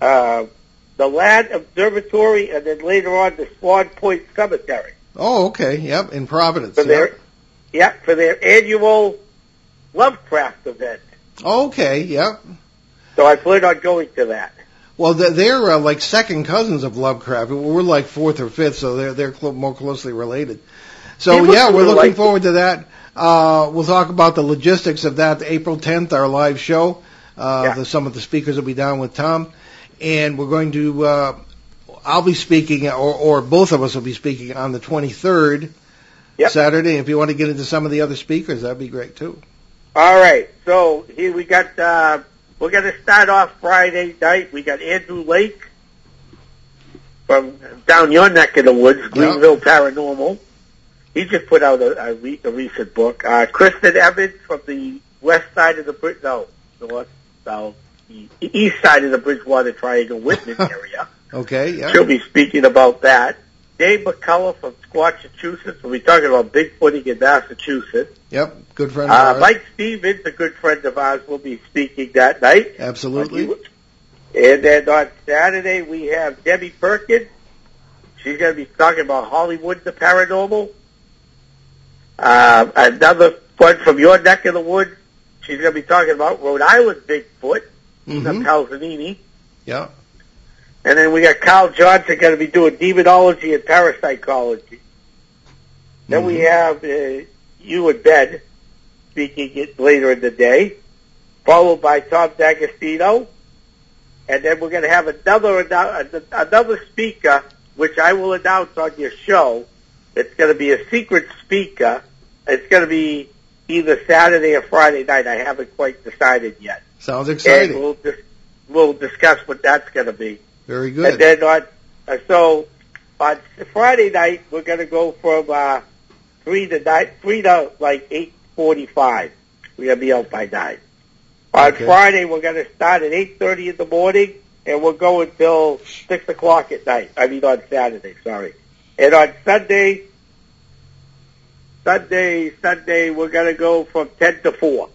[SPEAKER 6] uh, the Ladd Observatory, and then later on the Swan Point Cemetery
[SPEAKER 2] Oh, okay. Yep. In Providence.
[SPEAKER 6] for
[SPEAKER 2] Yep.
[SPEAKER 6] their yeah for their annual Lovecraft event.
[SPEAKER 2] Okay. Yep.
[SPEAKER 6] So I plan on going to that.
[SPEAKER 2] Well, they're, they're uh, like second cousins of Lovecraft. We're like fourth or fifth, so they're they're clo- more closely related. So yeah, we're looking
[SPEAKER 6] like-
[SPEAKER 2] forward to that. Uh, we'll talk about the logistics of that. April 10th, our live show. Uh,
[SPEAKER 6] Yeah.
[SPEAKER 2] the, some of the speakers will be down with Tom, and we're going to. Uh, I'll be speaking, or, or both of us will be speaking on the 23rd,
[SPEAKER 6] Yep.
[SPEAKER 2] Saturday. If you want to get into some of the other speakers, that'd be great too.
[SPEAKER 6] All right, so here we got. Uh, we're going to start off Friday night. We got Andrew Lake from down your neck of the woods, Greenville Paranormal. He just put out a, a, re- a recent book. Uh, Kristen Evans from the west side of the bridge, no, north, south, e- east side of the Bridgewater Triangle, Whitman [laughs] area.
[SPEAKER 2] Okay. Yeah.
[SPEAKER 6] She'll be speaking about that. Dave McCullough from Squatchachusetts. We'll be talking about Bigfooting in Massachusetts.
[SPEAKER 2] Yep. Good friend. of
[SPEAKER 6] Uh,
[SPEAKER 2] ours.
[SPEAKER 6] Mike Stevens, a good friend of ours, will be speaking that night.
[SPEAKER 2] Absolutely.
[SPEAKER 6] And then on Saturday we have Debbie Perkins. She's going to be talking about Hollywood, the paranormal. Uh, another one from your neck of the woods. She's going to be talking about Rhode Island Bigfoot,
[SPEAKER 2] Mhm.
[SPEAKER 6] mm Calzanini.
[SPEAKER 2] Yeah.
[SPEAKER 6] And then we got Carl Johnson going to be doing demonology and parapsychology. Then we
[SPEAKER 2] Mhm.
[SPEAKER 6] have uh, you and Ben speaking it later in the day, followed by Tom D'Agostino. And then we're going to have another another speaker, which I will announce on your show. It's going to be a secret speaker. It's going to be either Saturday or Friday night. I haven't quite decided yet.
[SPEAKER 2] Sounds
[SPEAKER 6] And
[SPEAKER 2] exciting.
[SPEAKER 6] we'll dis- we'll discuss what that's going to be.
[SPEAKER 2] Very good.
[SPEAKER 6] And then on, uh, so on Friday night we're going to go from uh, three to nine, three to like eight forty-five. We're going to be out by nine. On
[SPEAKER 2] Okay.
[SPEAKER 6] Friday we're going to start at eight thirty in the morning, and we'll go until six o'clock at night. I mean on Saturday, sorry. And on Sunday, Sunday, Sunday we're going to go from ten to four.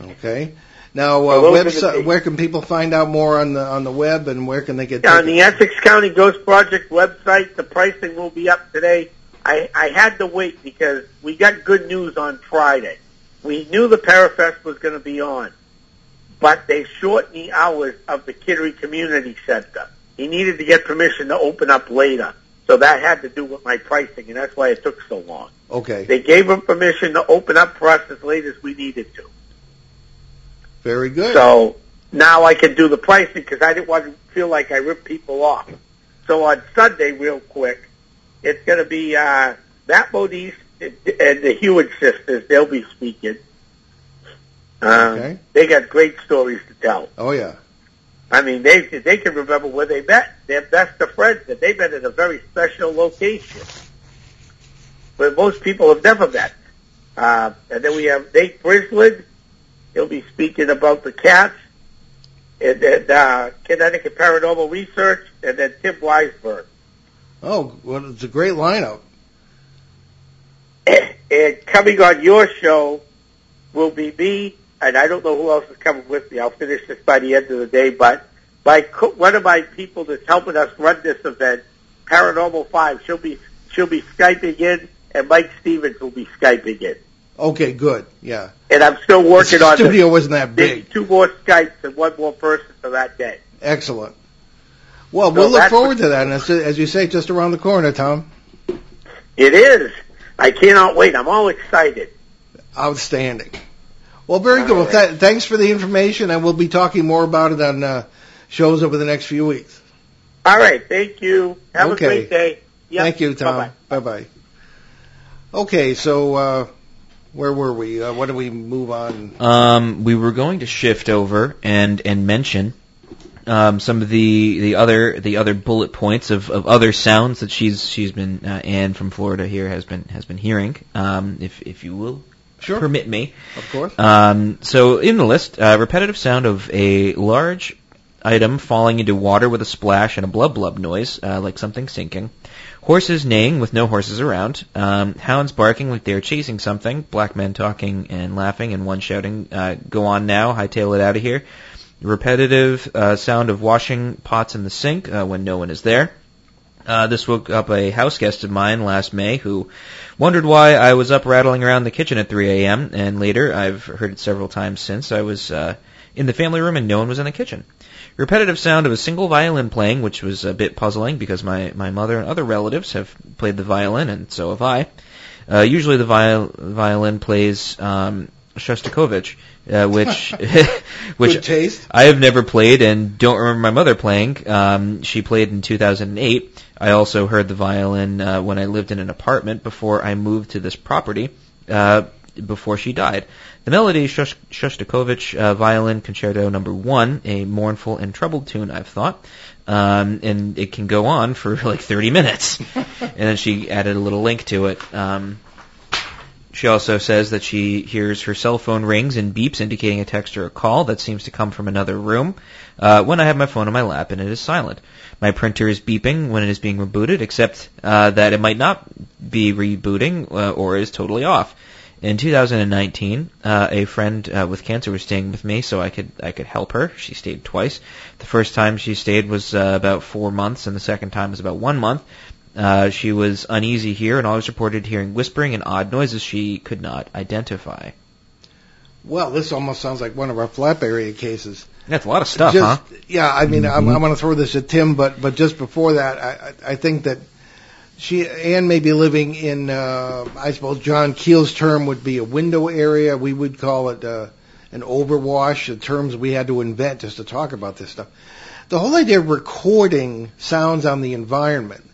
[SPEAKER 2] Okay. Now, uh,
[SPEAKER 6] So those are the
[SPEAKER 2] website, where can people find out more on the on the web, and where can they get?
[SPEAKER 6] On the? Essex County Ghost Project website, the pricing will be up today. I, I had to wait because we got good news on Friday. We knew the Parafest was going to be on, but they shortened the hours of the Kittery Community Center. He needed to get permission to open up later. So that had to do with my pricing, and that's why it took so long.
[SPEAKER 2] Okay.
[SPEAKER 6] They gave him permission to open up for us as late as we needed to.
[SPEAKER 2] Very good.
[SPEAKER 6] So now I can do the pricing because I didn't want to feel like I ripped people off. So on Sunday, real quick, it's going to be uh, Matt Modise and and the Hewitt sisters. They'll be speaking. Um,
[SPEAKER 2] Okay.
[SPEAKER 6] They got great stories to tell.
[SPEAKER 2] oh yeah.
[SPEAKER 6] I mean, they they can remember where they met. They're best of friends, and they met at a very special location where most people have never met. Uh, and then we have Nate Brisland. He'll be speaking about the cats, and then uh, Connecticut Paranormal Research, and then Tim Weisberg.
[SPEAKER 2] Oh, well, it's a great lineup. [coughs]
[SPEAKER 6] And coming on your show will be me, and I don't know who else is coming with me. I'll finish this by the end of the day, but my co- one of my people that's helping us run this event, Paranormal Five. She'll be she'll be skyping in, and Mike Stevens will be skyping in.
[SPEAKER 2] Okay, good. Yeah.
[SPEAKER 6] And I'm still working
[SPEAKER 2] the
[SPEAKER 6] on the
[SPEAKER 2] studio wasn't that big.
[SPEAKER 6] two more Skypes and one more person for that day.
[SPEAKER 2] Excellent. Well,
[SPEAKER 6] So
[SPEAKER 2] we'll look forward to that, and as you say, just around the corner, Tom.
[SPEAKER 6] It is. I cannot wait. I'm all excited.
[SPEAKER 2] Outstanding. Well, very good. Well, th- thanks for the information, and we'll be talking more about it on uh, shows over the next few weeks.
[SPEAKER 6] All right. Thank you. Have
[SPEAKER 2] Okay.
[SPEAKER 6] a great day. Yep.
[SPEAKER 2] Thank you, Tom.
[SPEAKER 6] Bye-bye.
[SPEAKER 2] Bye bye. Okay, so uh, where were we? Uh, what do we move on?
[SPEAKER 3] Um, we were going to shift over and and mention um, some of the the other the other bullet points of, of other sounds that she's she's been uh, Anne from Florida here has been has been hearing. Um, if if you will
[SPEAKER 2] Sure.
[SPEAKER 3] permit me.
[SPEAKER 2] Of course.
[SPEAKER 3] Um, so in the list, uh, repetitive sound of a large item falling into water with a splash and a blub blub noise, uh, like something sinking. Horses neighing with no horses around. Um, hounds barking like they are chasing something. Black men talking and laughing and one shouting, uh, "Go on now! Hightail it out of here!" Repetitive uh, sound of washing pots in the sink uh, when no one is there. Uh, this woke up a house guest of mine last May who wondered why I was up rattling around the kitchen at 3 a.m. And later, I've heard it several times since, I was uh, in the family room and no one was in the kitchen. Repetitive sound of a single violin playing, which was a bit puzzling because my, my mother and other relatives have played the violin and so have I. Uh, usually the viol- violin plays um, Shostakovich, uh, which [laughs] [laughs] which. I have never played and don't remember my mother playing. Um, she played in 2008. I also heard the violin uh, when I lived in an apartment before I moved to this property. Uh, before she died, the melody Shos- Shostakovich uh, Violin Concerto Number One, a mournful and troubled tune, I've thought, um, and it can go on for [laughs] like 30 minutes. [laughs] and then she added a little link to it. Um, she also says that she hears her cell phone rings and beeps indicating a text or a call that seems to come from another room uh, when I have my phone on my lap and it is silent. My printer is beeping when it is being rebooted, except uh, that it might not be rebooting uh, or is totally off. In 2019, uh, a friend uh, with cancer was staying with me, so I could I could help her. She stayed twice. The first time she stayed was uh, about four months, and the second time was about one month. Uh, she was uneasy here and always reported hearing whispering and odd noises she could not identify.
[SPEAKER 2] Well, this almost sounds like one of our flap area cases.
[SPEAKER 3] That's a lot of stuff,
[SPEAKER 2] just,
[SPEAKER 3] huh?
[SPEAKER 2] Yeah, I mean, I'm, I'm going to throw this at Tim, but but just before that, I, I I think that she Anne may be living in, uh, I suppose John Keel's term would be a window area. We would call it uh, an overwash. The terms we had to invent just to talk about this stuff. The whole idea of recording sounds on the environment.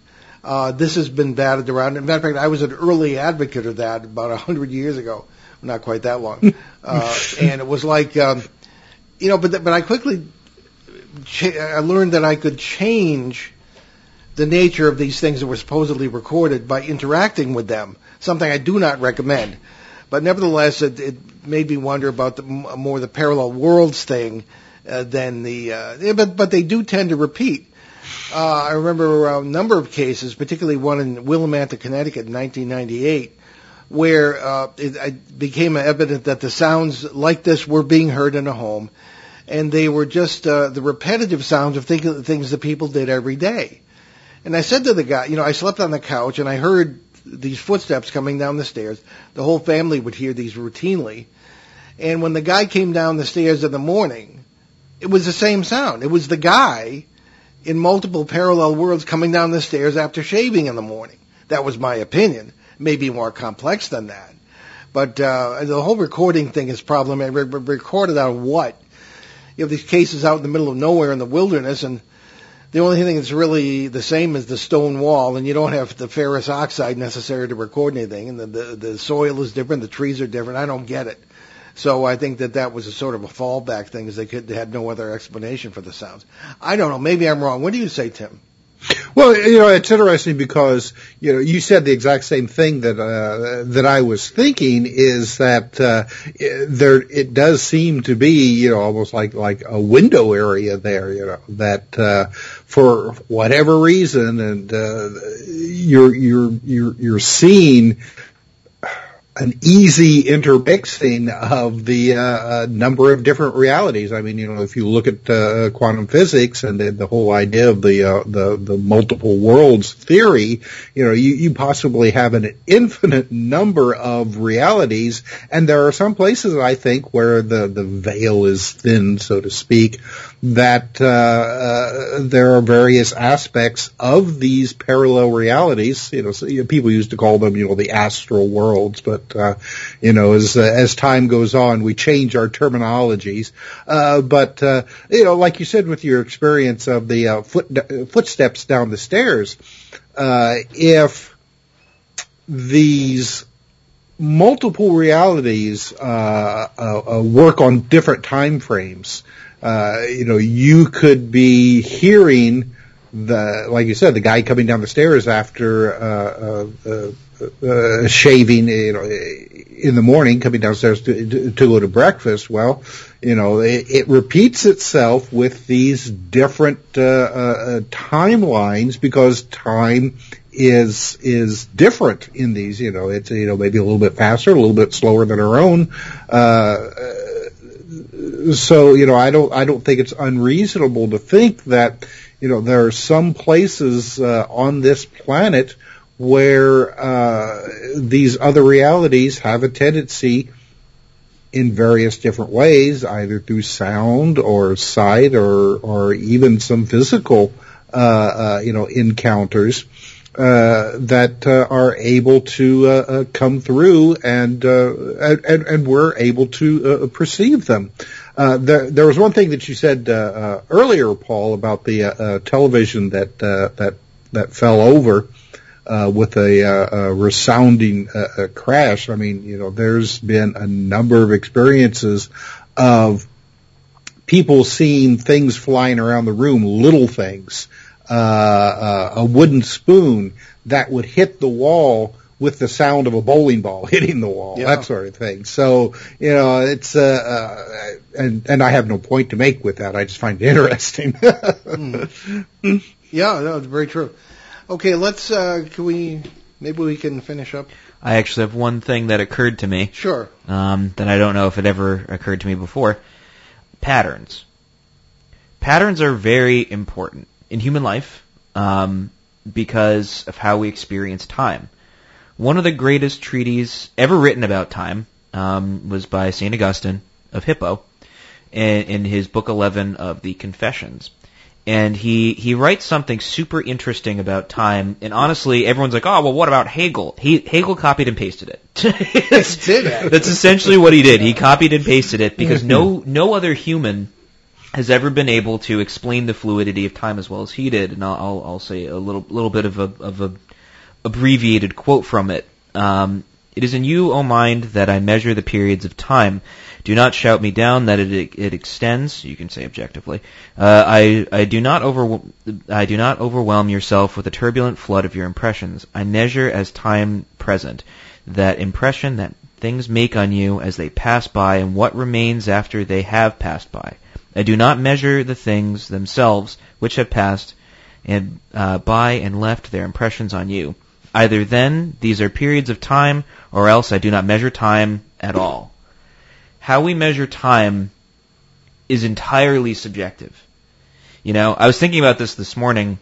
[SPEAKER 2] Uh, this has been batted around. In fact, I was an early advocate of that about a hundred years ago. Not quite that long. [laughs] Uh, and it was like, um, you know, but but I quickly cha- I learned that I could change the nature of these things that were supposedly recorded by interacting with them. Something I do not recommend. But nevertheless, it, it made me wonder about the more the parallel worlds thing uh, than the. Uh, but but they do tend to repeat. Uh, I remember a number of cases, particularly one in Willimantic, Connecticut, in 1998, where uh, it, it became evident that the sounds like this were being heard in a home, and they were just uh, the repetitive sounds of think- things that people did every day. And I said to the guy, you know, I slept on the couch and I heard these footsteps coming down the stairs. The whole family would hear these routinely. And when the guy came down the stairs in the morning, it was the same sound. It was the guy in multiple parallel worlds coming down the stairs after shaving in the morning. That was my opinion. Maybe more complex than that. But uh, the whole recording thing is problematic. Re- recorded on what? You have these cases out in the middle of nowhere in the wilderness, and the only thing that's really the same is the stone wall, and you don't have the ferrous oxide necessary to record anything, and the, the, the soil is different, the trees are different. I don't get it. So I think that that was a sort of a fallback thing, because they could they had no other explanation for the sounds. I don't know. Maybe I'm wrong. What do you say, Tim?
[SPEAKER 4] Well, you know, it's interesting because you know you said the exact same thing that uh, that I was thinking is that uh, there it does seem to be you know almost like like a window area there you know that uh, for whatever reason and uh, you're you're you're you're seeing an easy intermixing of the uh, uh, number of different realities. I mean, you know, if you look at uh, quantum physics and the, the whole idea of the, uh, the the multiple worlds theory, you know, you, you possibly have an infinite number of realities, and there are some places I think where the the veil is thin, so to speak, that uh, uh, there are various aspects of these parallel realities. You know, so, you know, people used to call them, you know, the astral worlds, but uh, you know, as uh, as time goes on, we change our terminologies. Uh, but uh, you know, like you said, with your experience of the foot, footsteps down the stairs, uh, if these multiple realities work on different time frames uh, you know, you could be hearing the, like you said, the guy coming down the stairs after uh, uh, uh, uh shaving, you know, in the morning, coming downstairs to, to, to go to breakfast. Well, you know, it, it repeats itself with these different uh, uh, timelines because time is is different in these. You know, it's you know maybe a little bit faster, a little bit slower than our own. Uh, so you know, I don't I don't think it's unreasonable to think that you know there are some places uh, on this planet where uh, these other realities have a tendency in various different ways, either through sound or sight or or even some physical uh, uh you know encounters uh, that uh, are able to uh, uh come through and, uh, and and we're able to uh, uh, perceive them. Uh, there, there was one thing that you said earlier, Paul, about the television that that that fell over with a, a resounding crash. I mean, you know, there's been a number of experiences of people seeing things flying around the room, little things uh, uh, a wooden spoon that would hit the wall with the sound of a bowling ball [laughs] hitting the wall, yeah. that sort of thing. So, you know, it's, uh, uh, and, and I have no point to make with that. I just find it [laughs] interesting.
[SPEAKER 2] mm. Yeah, no, it's very true. Okay, let's, uh, can we, maybe we can finish up?
[SPEAKER 3] I actually have one thing that occurred to me.
[SPEAKER 2] Sure.
[SPEAKER 3] Um, that I don't know if it ever occurred to me before. Patterns. Patterns are very important in human life um, because of how we experience time. One of the greatest treatises ever written about time um, was by St. Augustine of Hippo in, in his book 11 of the Confessions. And he, he writes something super interesting about time. And honestly, everyone's like, oh, well, what about Hegel? He, Hegel copied and pasted it. [laughs] that's, that's essentially what he did. He copied and pasted it because [laughs] no, no other human has ever been able to explain the fluidity of time as well as he did, and I'll, I'll, say a little little bit of a of a abbreviated quote from it. Um, it is in you, O mind, that I measure the periods of time. Do not shout me down that it it extends. You can say objectively. Uh, I I do not over I do not overwhelm yourself with a turbulent flood of your impressions. I measure as time present that impression that things make on you as they pass by, and what remains after they have passed by. I do not measure the things themselves which have passed and uh, by and left their impressions on you. Either then these are periods of time, or else I do not measure time at all. How we measure time is entirely subjective. You know, I was thinking about this this morning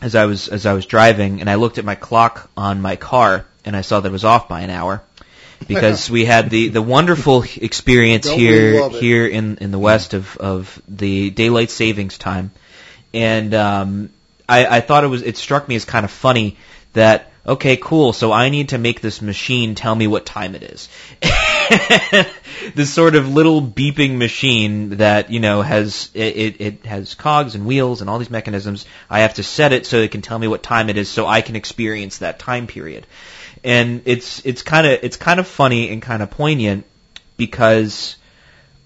[SPEAKER 3] as I was as I was driving, and I looked at my clock on my car, and I saw that it was off by an hour because we had the, the wonderful experience Don't here here in, in the west of, of the daylight savings time, and um, I, I thought it was it struck me as kind of funny that okay cool so I need to make this machine tell me what time it is. [laughs] this sort of little beeping machine that you know has it, it has cogs and wheels and all these mechanisms. I have to set it so it can tell me what time it is, so I can experience that time period and it's it's kind of it's kind of funny and kind of poignant because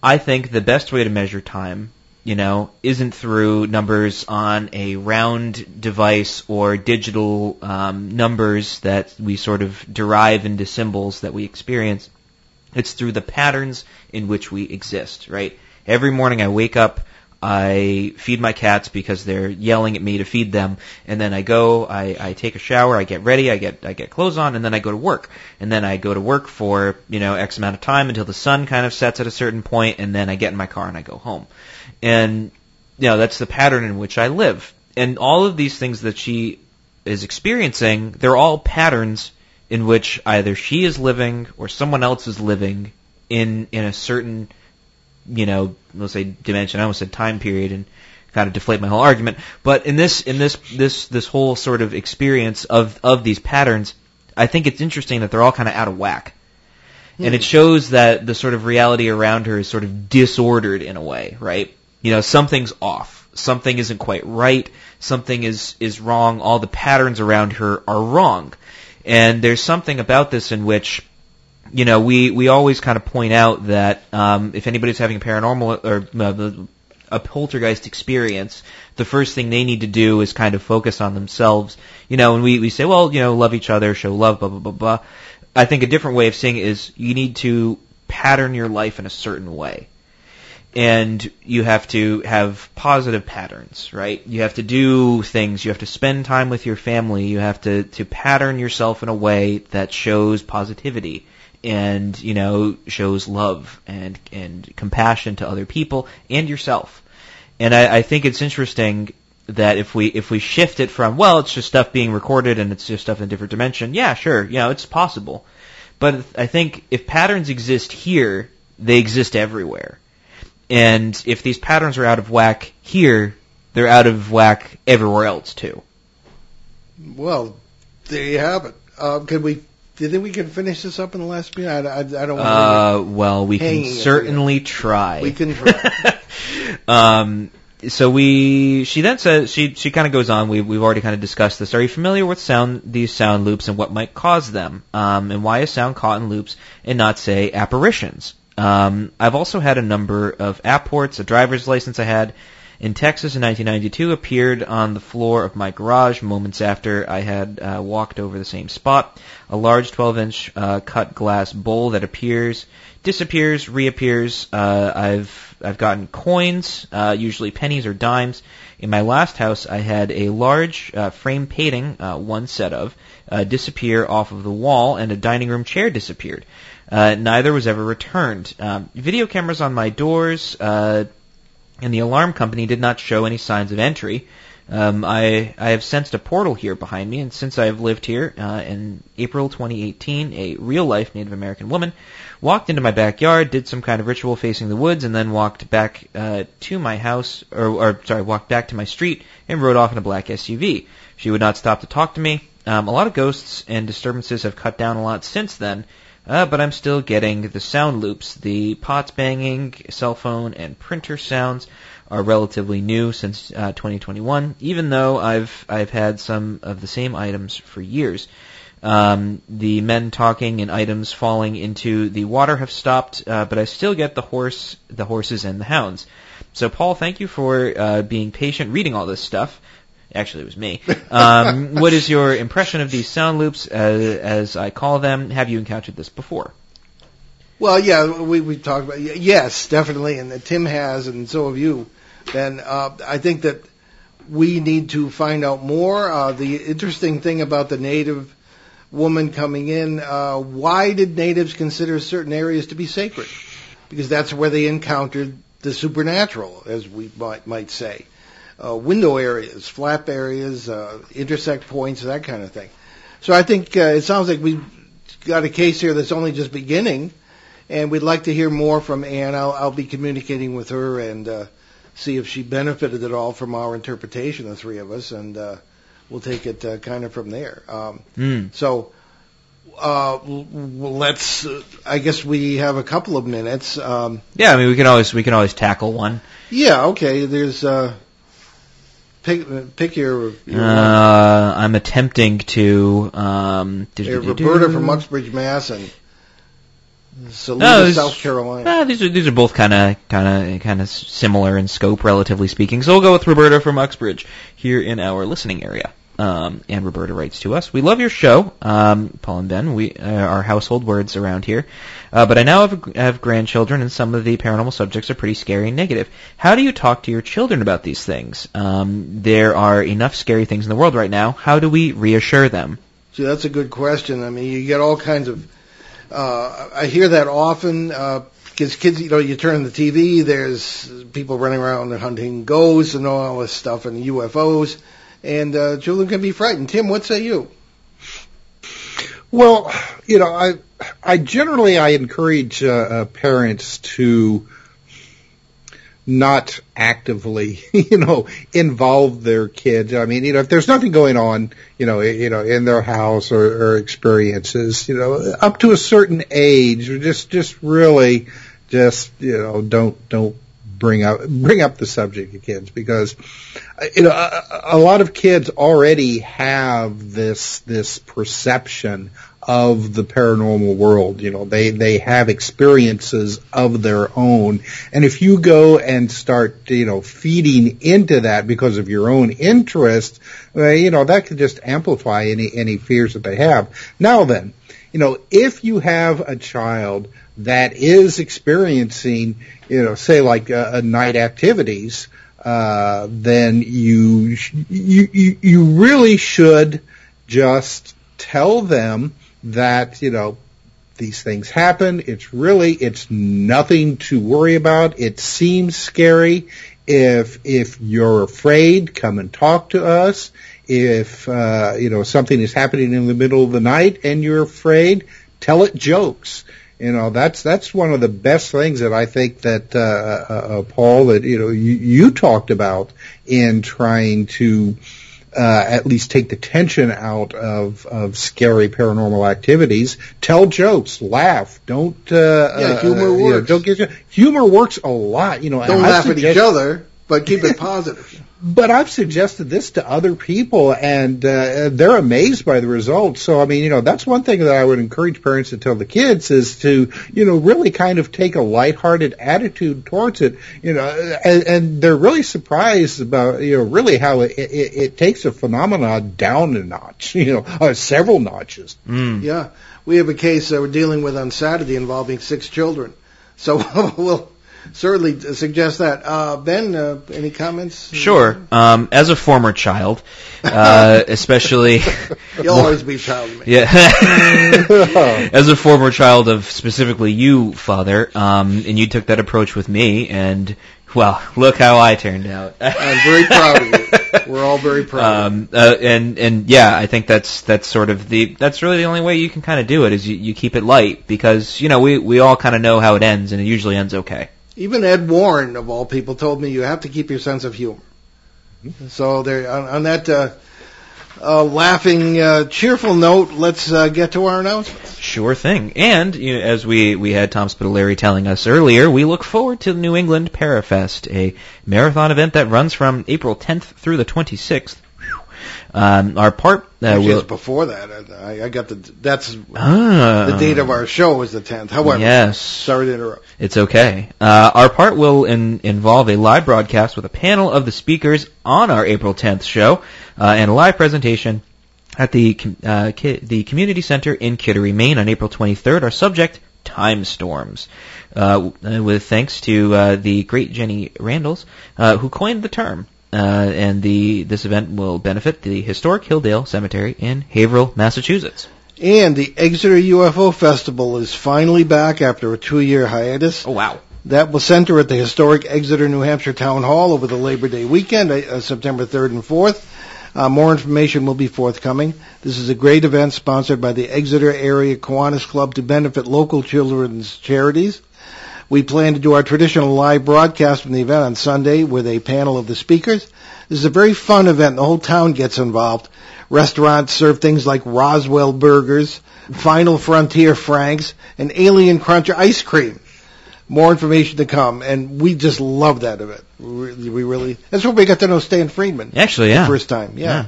[SPEAKER 3] I think the best way to measure time, you know, isn't through numbers on a round device or digital um, numbers that we sort of derive into symbols that we experience. It's through the patterns in which we exist, right? Every morning I wake up, I feed my cats because they're yelling at me to feed them, and then I go, I, I take a shower, I get ready, I get I get clothes on, and then I go to work, and then I go to work for you know X amount of time until the sun kind of sets at a certain point, and then I get in my car and I go home, and you know that's the pattern in which I live, and all of these things that she is experiencing, they're all patterns in which either she is living or someone else is living in in a certain you know let's say dimension. I almost said time period and kind of deflate my whole argument. But in this in this this this whole sort of experience of of these patterns, I think it's interesting that they're all kind of out of whack. And hmm. it shows that the sort of reality around her is sort of disordered in a way, right? You know, something's off. Something isn't quite right. Something is, is wrong. All the patterns around her are wrong. And there's something about this in which, you know, we, we always kind of point out that um, if anybody's having a paranormal or uh, a poltergeist experience, the first thing they need to do is kind of focus on themselves. You know, and we, we say, well, you know, love each other, show love, blah, blah, blah, blah. I think a different way of saying it is you need to pattern your life in a certain way and you have to have positive patterns, right? You have to do things, you have to spend time with your family, you have to, to pattern yourself in a way that shows positivity and, you know, shows love and, and compassion to other people and yourself. And I, I think it's interesting that if we, if we shift it from, well, it's just stuff being recorded and it's just stuff in a different dimension, yeah, sure, you know, it's possible. But I think if patterns exist here, they exist everywhere and if these patterns are out of whack here, they're out of whack everywhere else too.
[SPEAKER 2] Well, there you have it. Uh, can we? Do you think we can finish this up in the last minute? I, I, I don't.
[SPEAKER 3] Want uh, well, we can certainly try.
[SPEAKER 2] We can try. [laughs]
[SPEAKER 3] um, so we, she then says, she, she kind of goes on, we, we've already kind of discussed this. Are you familiar with sound, these sound loops and what might cause them? Um, and why is sound caught in loops and not, say, apparitions? Um, I've also had a number of apports. A driver's license I had in Texas in 1992 appeared on the floor of my garage moments after I had uh, walked over the same spot. A large 12-inch uh, cut glass bowl that appears, disappears, reappears. Uh, I've I've gotten coins, uh, usually pennies or dimes. In my last house, I had a large uh, frame painting, uh, one set of, disappear off of the wall, and a dining room chair disappeared. Neither was ever returned. Um, video cameras on my doors and the alarm company did not show any signs of entry. Um, I I have sensed a portal here behind me, and since I have lived here uh, in April 2018, a real life Native American woman walked into my backyard, did some kind of ritual facing the woods, and then walked back uh, to my house, or, or sorry, walked back to my street and rode off in a black SUV. She would not stop to talk to me. Um, a lot of ghosts and disturbances have cut down a lot since then, uh, but I'm still getting the sound loops. The pots banging, cell phone, and printer sounds are relatively new since uh, 2021, even though I've I've had some of the same items for years. Um, the men talking and items falling into the water have stopped, uh, but I still get the horse, the horses, and the hounds. So, Paul, thank you for uh, being patient reading all this stuff. Actually, it was me. Um, what is your impression of these sound loops, as, as I call them? Have you encountered this before?
[SPEAKER 2] Well, yeah, we we talked about yes, definitely, and Tim has, and so have you. Then uh, I think that we need to find out more. Uh, the interesting thing about the native woman coming in, uh, why did natives consider certain areas to be sacred? Because that's where they encountered the supernatural, as we might might say uh, window areas, flap areas, uh, intersect points, that kind of thing. So I think uh, it sounds like we've got a case here that's only just beginning, and we'd like to hear more from Anne. I'll, I'll be communicating with her and uh, see if she benefited at all from our interpretation, the three of us, and uh, we'll take it uh, kind of from there. Um,
[SPEAKER 3] mm.
[SPEAKER 2] So uh, let's. Uh, I guess we have a couple of minutes. Um,
[SPEAKER 3] yeah, I mean we can always we can always tackle one.
[SPEAKER 2] Yeah. Okay. There's. Uh, Pick, pick your. your
[SPEAKER 3] uh, I'm attempting to. Um,
[SPEAKER 2] Roberta from Uxbridge, Mass, and Saluda, no, South Carolina.
[SPEAKER 3] Uh, these are these are both kind of kind of kind of similar in scope, relatively speaking. So we'll go with Roberta from Uxbridge here in our listening area. Um, and Roberta writes to us, "We love your show, um, Paul and Ben. We uh, are household words around here, uh, but I now have, have grandchildren, and some of the paranormal subjects are pretty scary and negative. How do you talk to your children about these things? Um, there are enough scary things in the world right now. How do we reassure them?"
[SPEAKER 2] See, that's a good question. I mean, you get all kinds of. Uh, I hear that often because kids, you know, you turn on the TV, there's people running around and hunting ghosts and all this stuff and UFOs, and uh, children can be frightened. Tim, what say you?
[SPEAKER 4] Well, you know, I I generally I encourage uh, uh, parents to not actively, [laughs] you know, involve their kids. I mean, you know, if there's nothing going on, you know, you know, in their house or, or experiences, you know, up to a certain age, just, just really, just, you know, don't, don't bring up, bring up the subject of kids because, you know, a, a lot of kids already have this, this perception of the paranormal world. You know, they, they have experiences of their own. And if you go and start, you know, feeding into that because of your own interest, you know, that could just amplify any, any fears that they have. Now then, you know, if you have a child that is experiencing, you know, say like uh, night activities, uh, then you, you, you, you really should just tell them that, you know, these things happen. It's really, it's nothing to worry about. It seems scary. If, if you're afraid, come and talk to us. If, uh, you know, something is happening in the middle of the night and you're afraid, tell it jokes. You know, that's, that's one of the best things that I think that, uh, uh, uh Paul, that, you know, you, you talked about in trying to, uh, at least take the tension out of, of scary paranormal activities. Tell jokes, laugh. Don't uh,
[SPEAKER 2] yeah, humor
[SPEAKER 4] uh,
[SPEAKER 2] works.
[SPEAKER 4] You know, don't get humor works a lot. You know,
[SPEAKER 2] don't laugh at each other, but keep it positive. [laughs]
[SPEAKER 4] But I've suggested this to other people, and uh, they're amazed by the results. So, I mean, you know, that's one thing that I would encourage parents to tell the kids is to, you know, really kind of take a lighthearted attitude towards it. You know, and, and they're really surprised about, you know, really how it, it, it takes a phenomenon down a notch. [laughs] You know, uh, several notches.
[SPEAKER 3] Mm.
[SPEAKER 2] Yeah, we have a case that we're dealing with on Saturday involving six children. So [laughs] we'll certainly suggest that. Uh, ben, uh, any comments?
[SPEAKER 3] Sure. Um, as a former child, uh, [laughs] especially
[SPEAKER 2] you'll always be child of me.
[SPEAKER 3] Yeah. [laughs] [laughs] as a former child of specifically you, father, um, and you took that approach with me, and well, look how I turned out.
[SPEAKER 2] I'm very proud of you. We're all very proud.
[SPEAKER 3] Um, uh, and and yeah, I think that's that's sort of the that's really the only way you can kind of do it is you, you keep it light because you know we we all kind of know how it ends and it usually ends okay.
[SPEAKER 2] Even Ed Warren, of all people, told me you have to keep your sense of humor. So there, on, on that uh, uh, laughing, uh, cheerful note, let's uh, get to our announcements.
[SPEAKER 3] Sure thing. And you know, as we we had Tom Spitaleri telling us earlier, we look forward to New England Parafest, a marathon event that runs from April 10th through the 26th. Um, our part uh,
[SPEAKER 2] Which
[SPEAKER 3] will,
[SPEAKER 2] before that. I, I got the that's
[SPEAKER 3] Ah.
[SPEAKER 2] the date of our show is the 10th. However,
[SPEAKER 3] Yes.
[SPEAKER 2] sorry to interrupt.
[SPEAKER 3] It's okay. Uh, our part will in, involve a live broadcast with a panel of the speakers on our April 10th show uh, and a live presentation at the uh, ki- the community center in Kittery, Maine, on April 23rd. Our subject: time storms. Uh, with thanks to uh, the great Jenny Randles, uh, who coined the term. Uh, and the this event will benefit the historic Hilldale Cemetery in Haverhill, Massachusetts.
[SPEAKER 2] And the Exeter UFO Festival is finally back after a two-year hiatus.
[SPEAKER 3] Oh wow!
[SPEAKER 2] That will center at the historic Exeter, New Hampshire Town Hall over the Labor Day weekend, uh, September 3rd and 4th. Uh, more information will be forthcoming. This is a great event sponsored by the Exeter Area Kiwanis Club to benefit local children's charities. We plan to do our traditional live broadcast from the event on Sunday with a panel of the speakers. This is a very fun event. The whole town gets involved. Restaurants serve things like Roswell burgers, Final Frontier Franks, and Alien Cruncher ice cream. More information to come, and we just love that event. We really, we really that's where we got to know Stan Friedman
[SPEAKER 3] Actually, yeah.
[SPEAKER 2] first time. Yeah.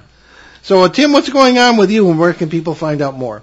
[SPEAKER 2] So, uh, Tim, what's going on with you, and where can people find out more?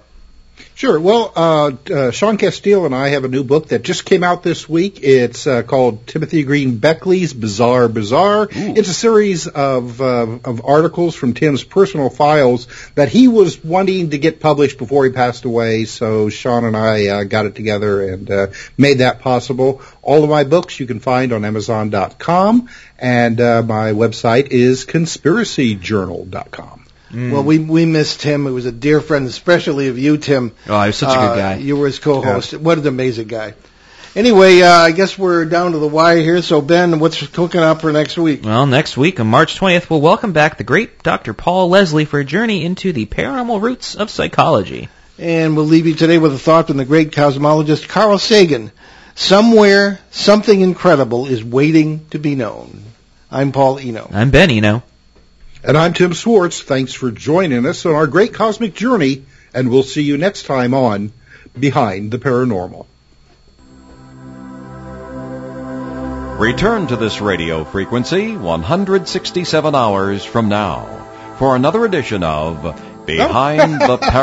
[SPEAKER 4] Sure. Well, uh, uh, Sean Casteel and I have a new book that just came out this week. It's uh, called Timothy Green Beckley's Bizarre Bazaar. It's a series of uh, of articles from Tim's personal files that he was wanting to get published before he passed away. So Sean and I uh, got it together and uh, made that possible. All of my books you can find on Amazon.com, and uh, my website is conspiracyjournal.com.
[SPEAKER 2] Well, we we missed Tim. He was a dear friend, especially of you, Tim.
[SPEAKER 3] Oh, he was such a
[SPEAKER 2] Uh,
[SPEAKER 3] good guy.
[SPEAKER 2] You were his co-host. What an amazing guy. Anyway, uh, I guess we're down to the wire here. So Ben, what's cooking up for next week?
[SPEAKER 3] Well, next week on March 20th, we'll welcome back the great Dr. Paul Leslie for a journey into the paranormal roots of psychology.
[SPEAKER 2] And we'll leave you today with a thought from the great cosmologist Carl Sagan. Somewhere, something incredible is waiting to be known. I'm Paul Eno.
[SPEAKER 3] I'm Ben Eno.
[SPEAKER 4] And I'm Tim Swartz. Thanks for joining us on our great cosmic journey, and we'll see you next time on Behind the Paranormal.
[SPEAKER 1] Return to this radio frequency 167 hours from now for another edition of [laughs] Behind the Paranormal.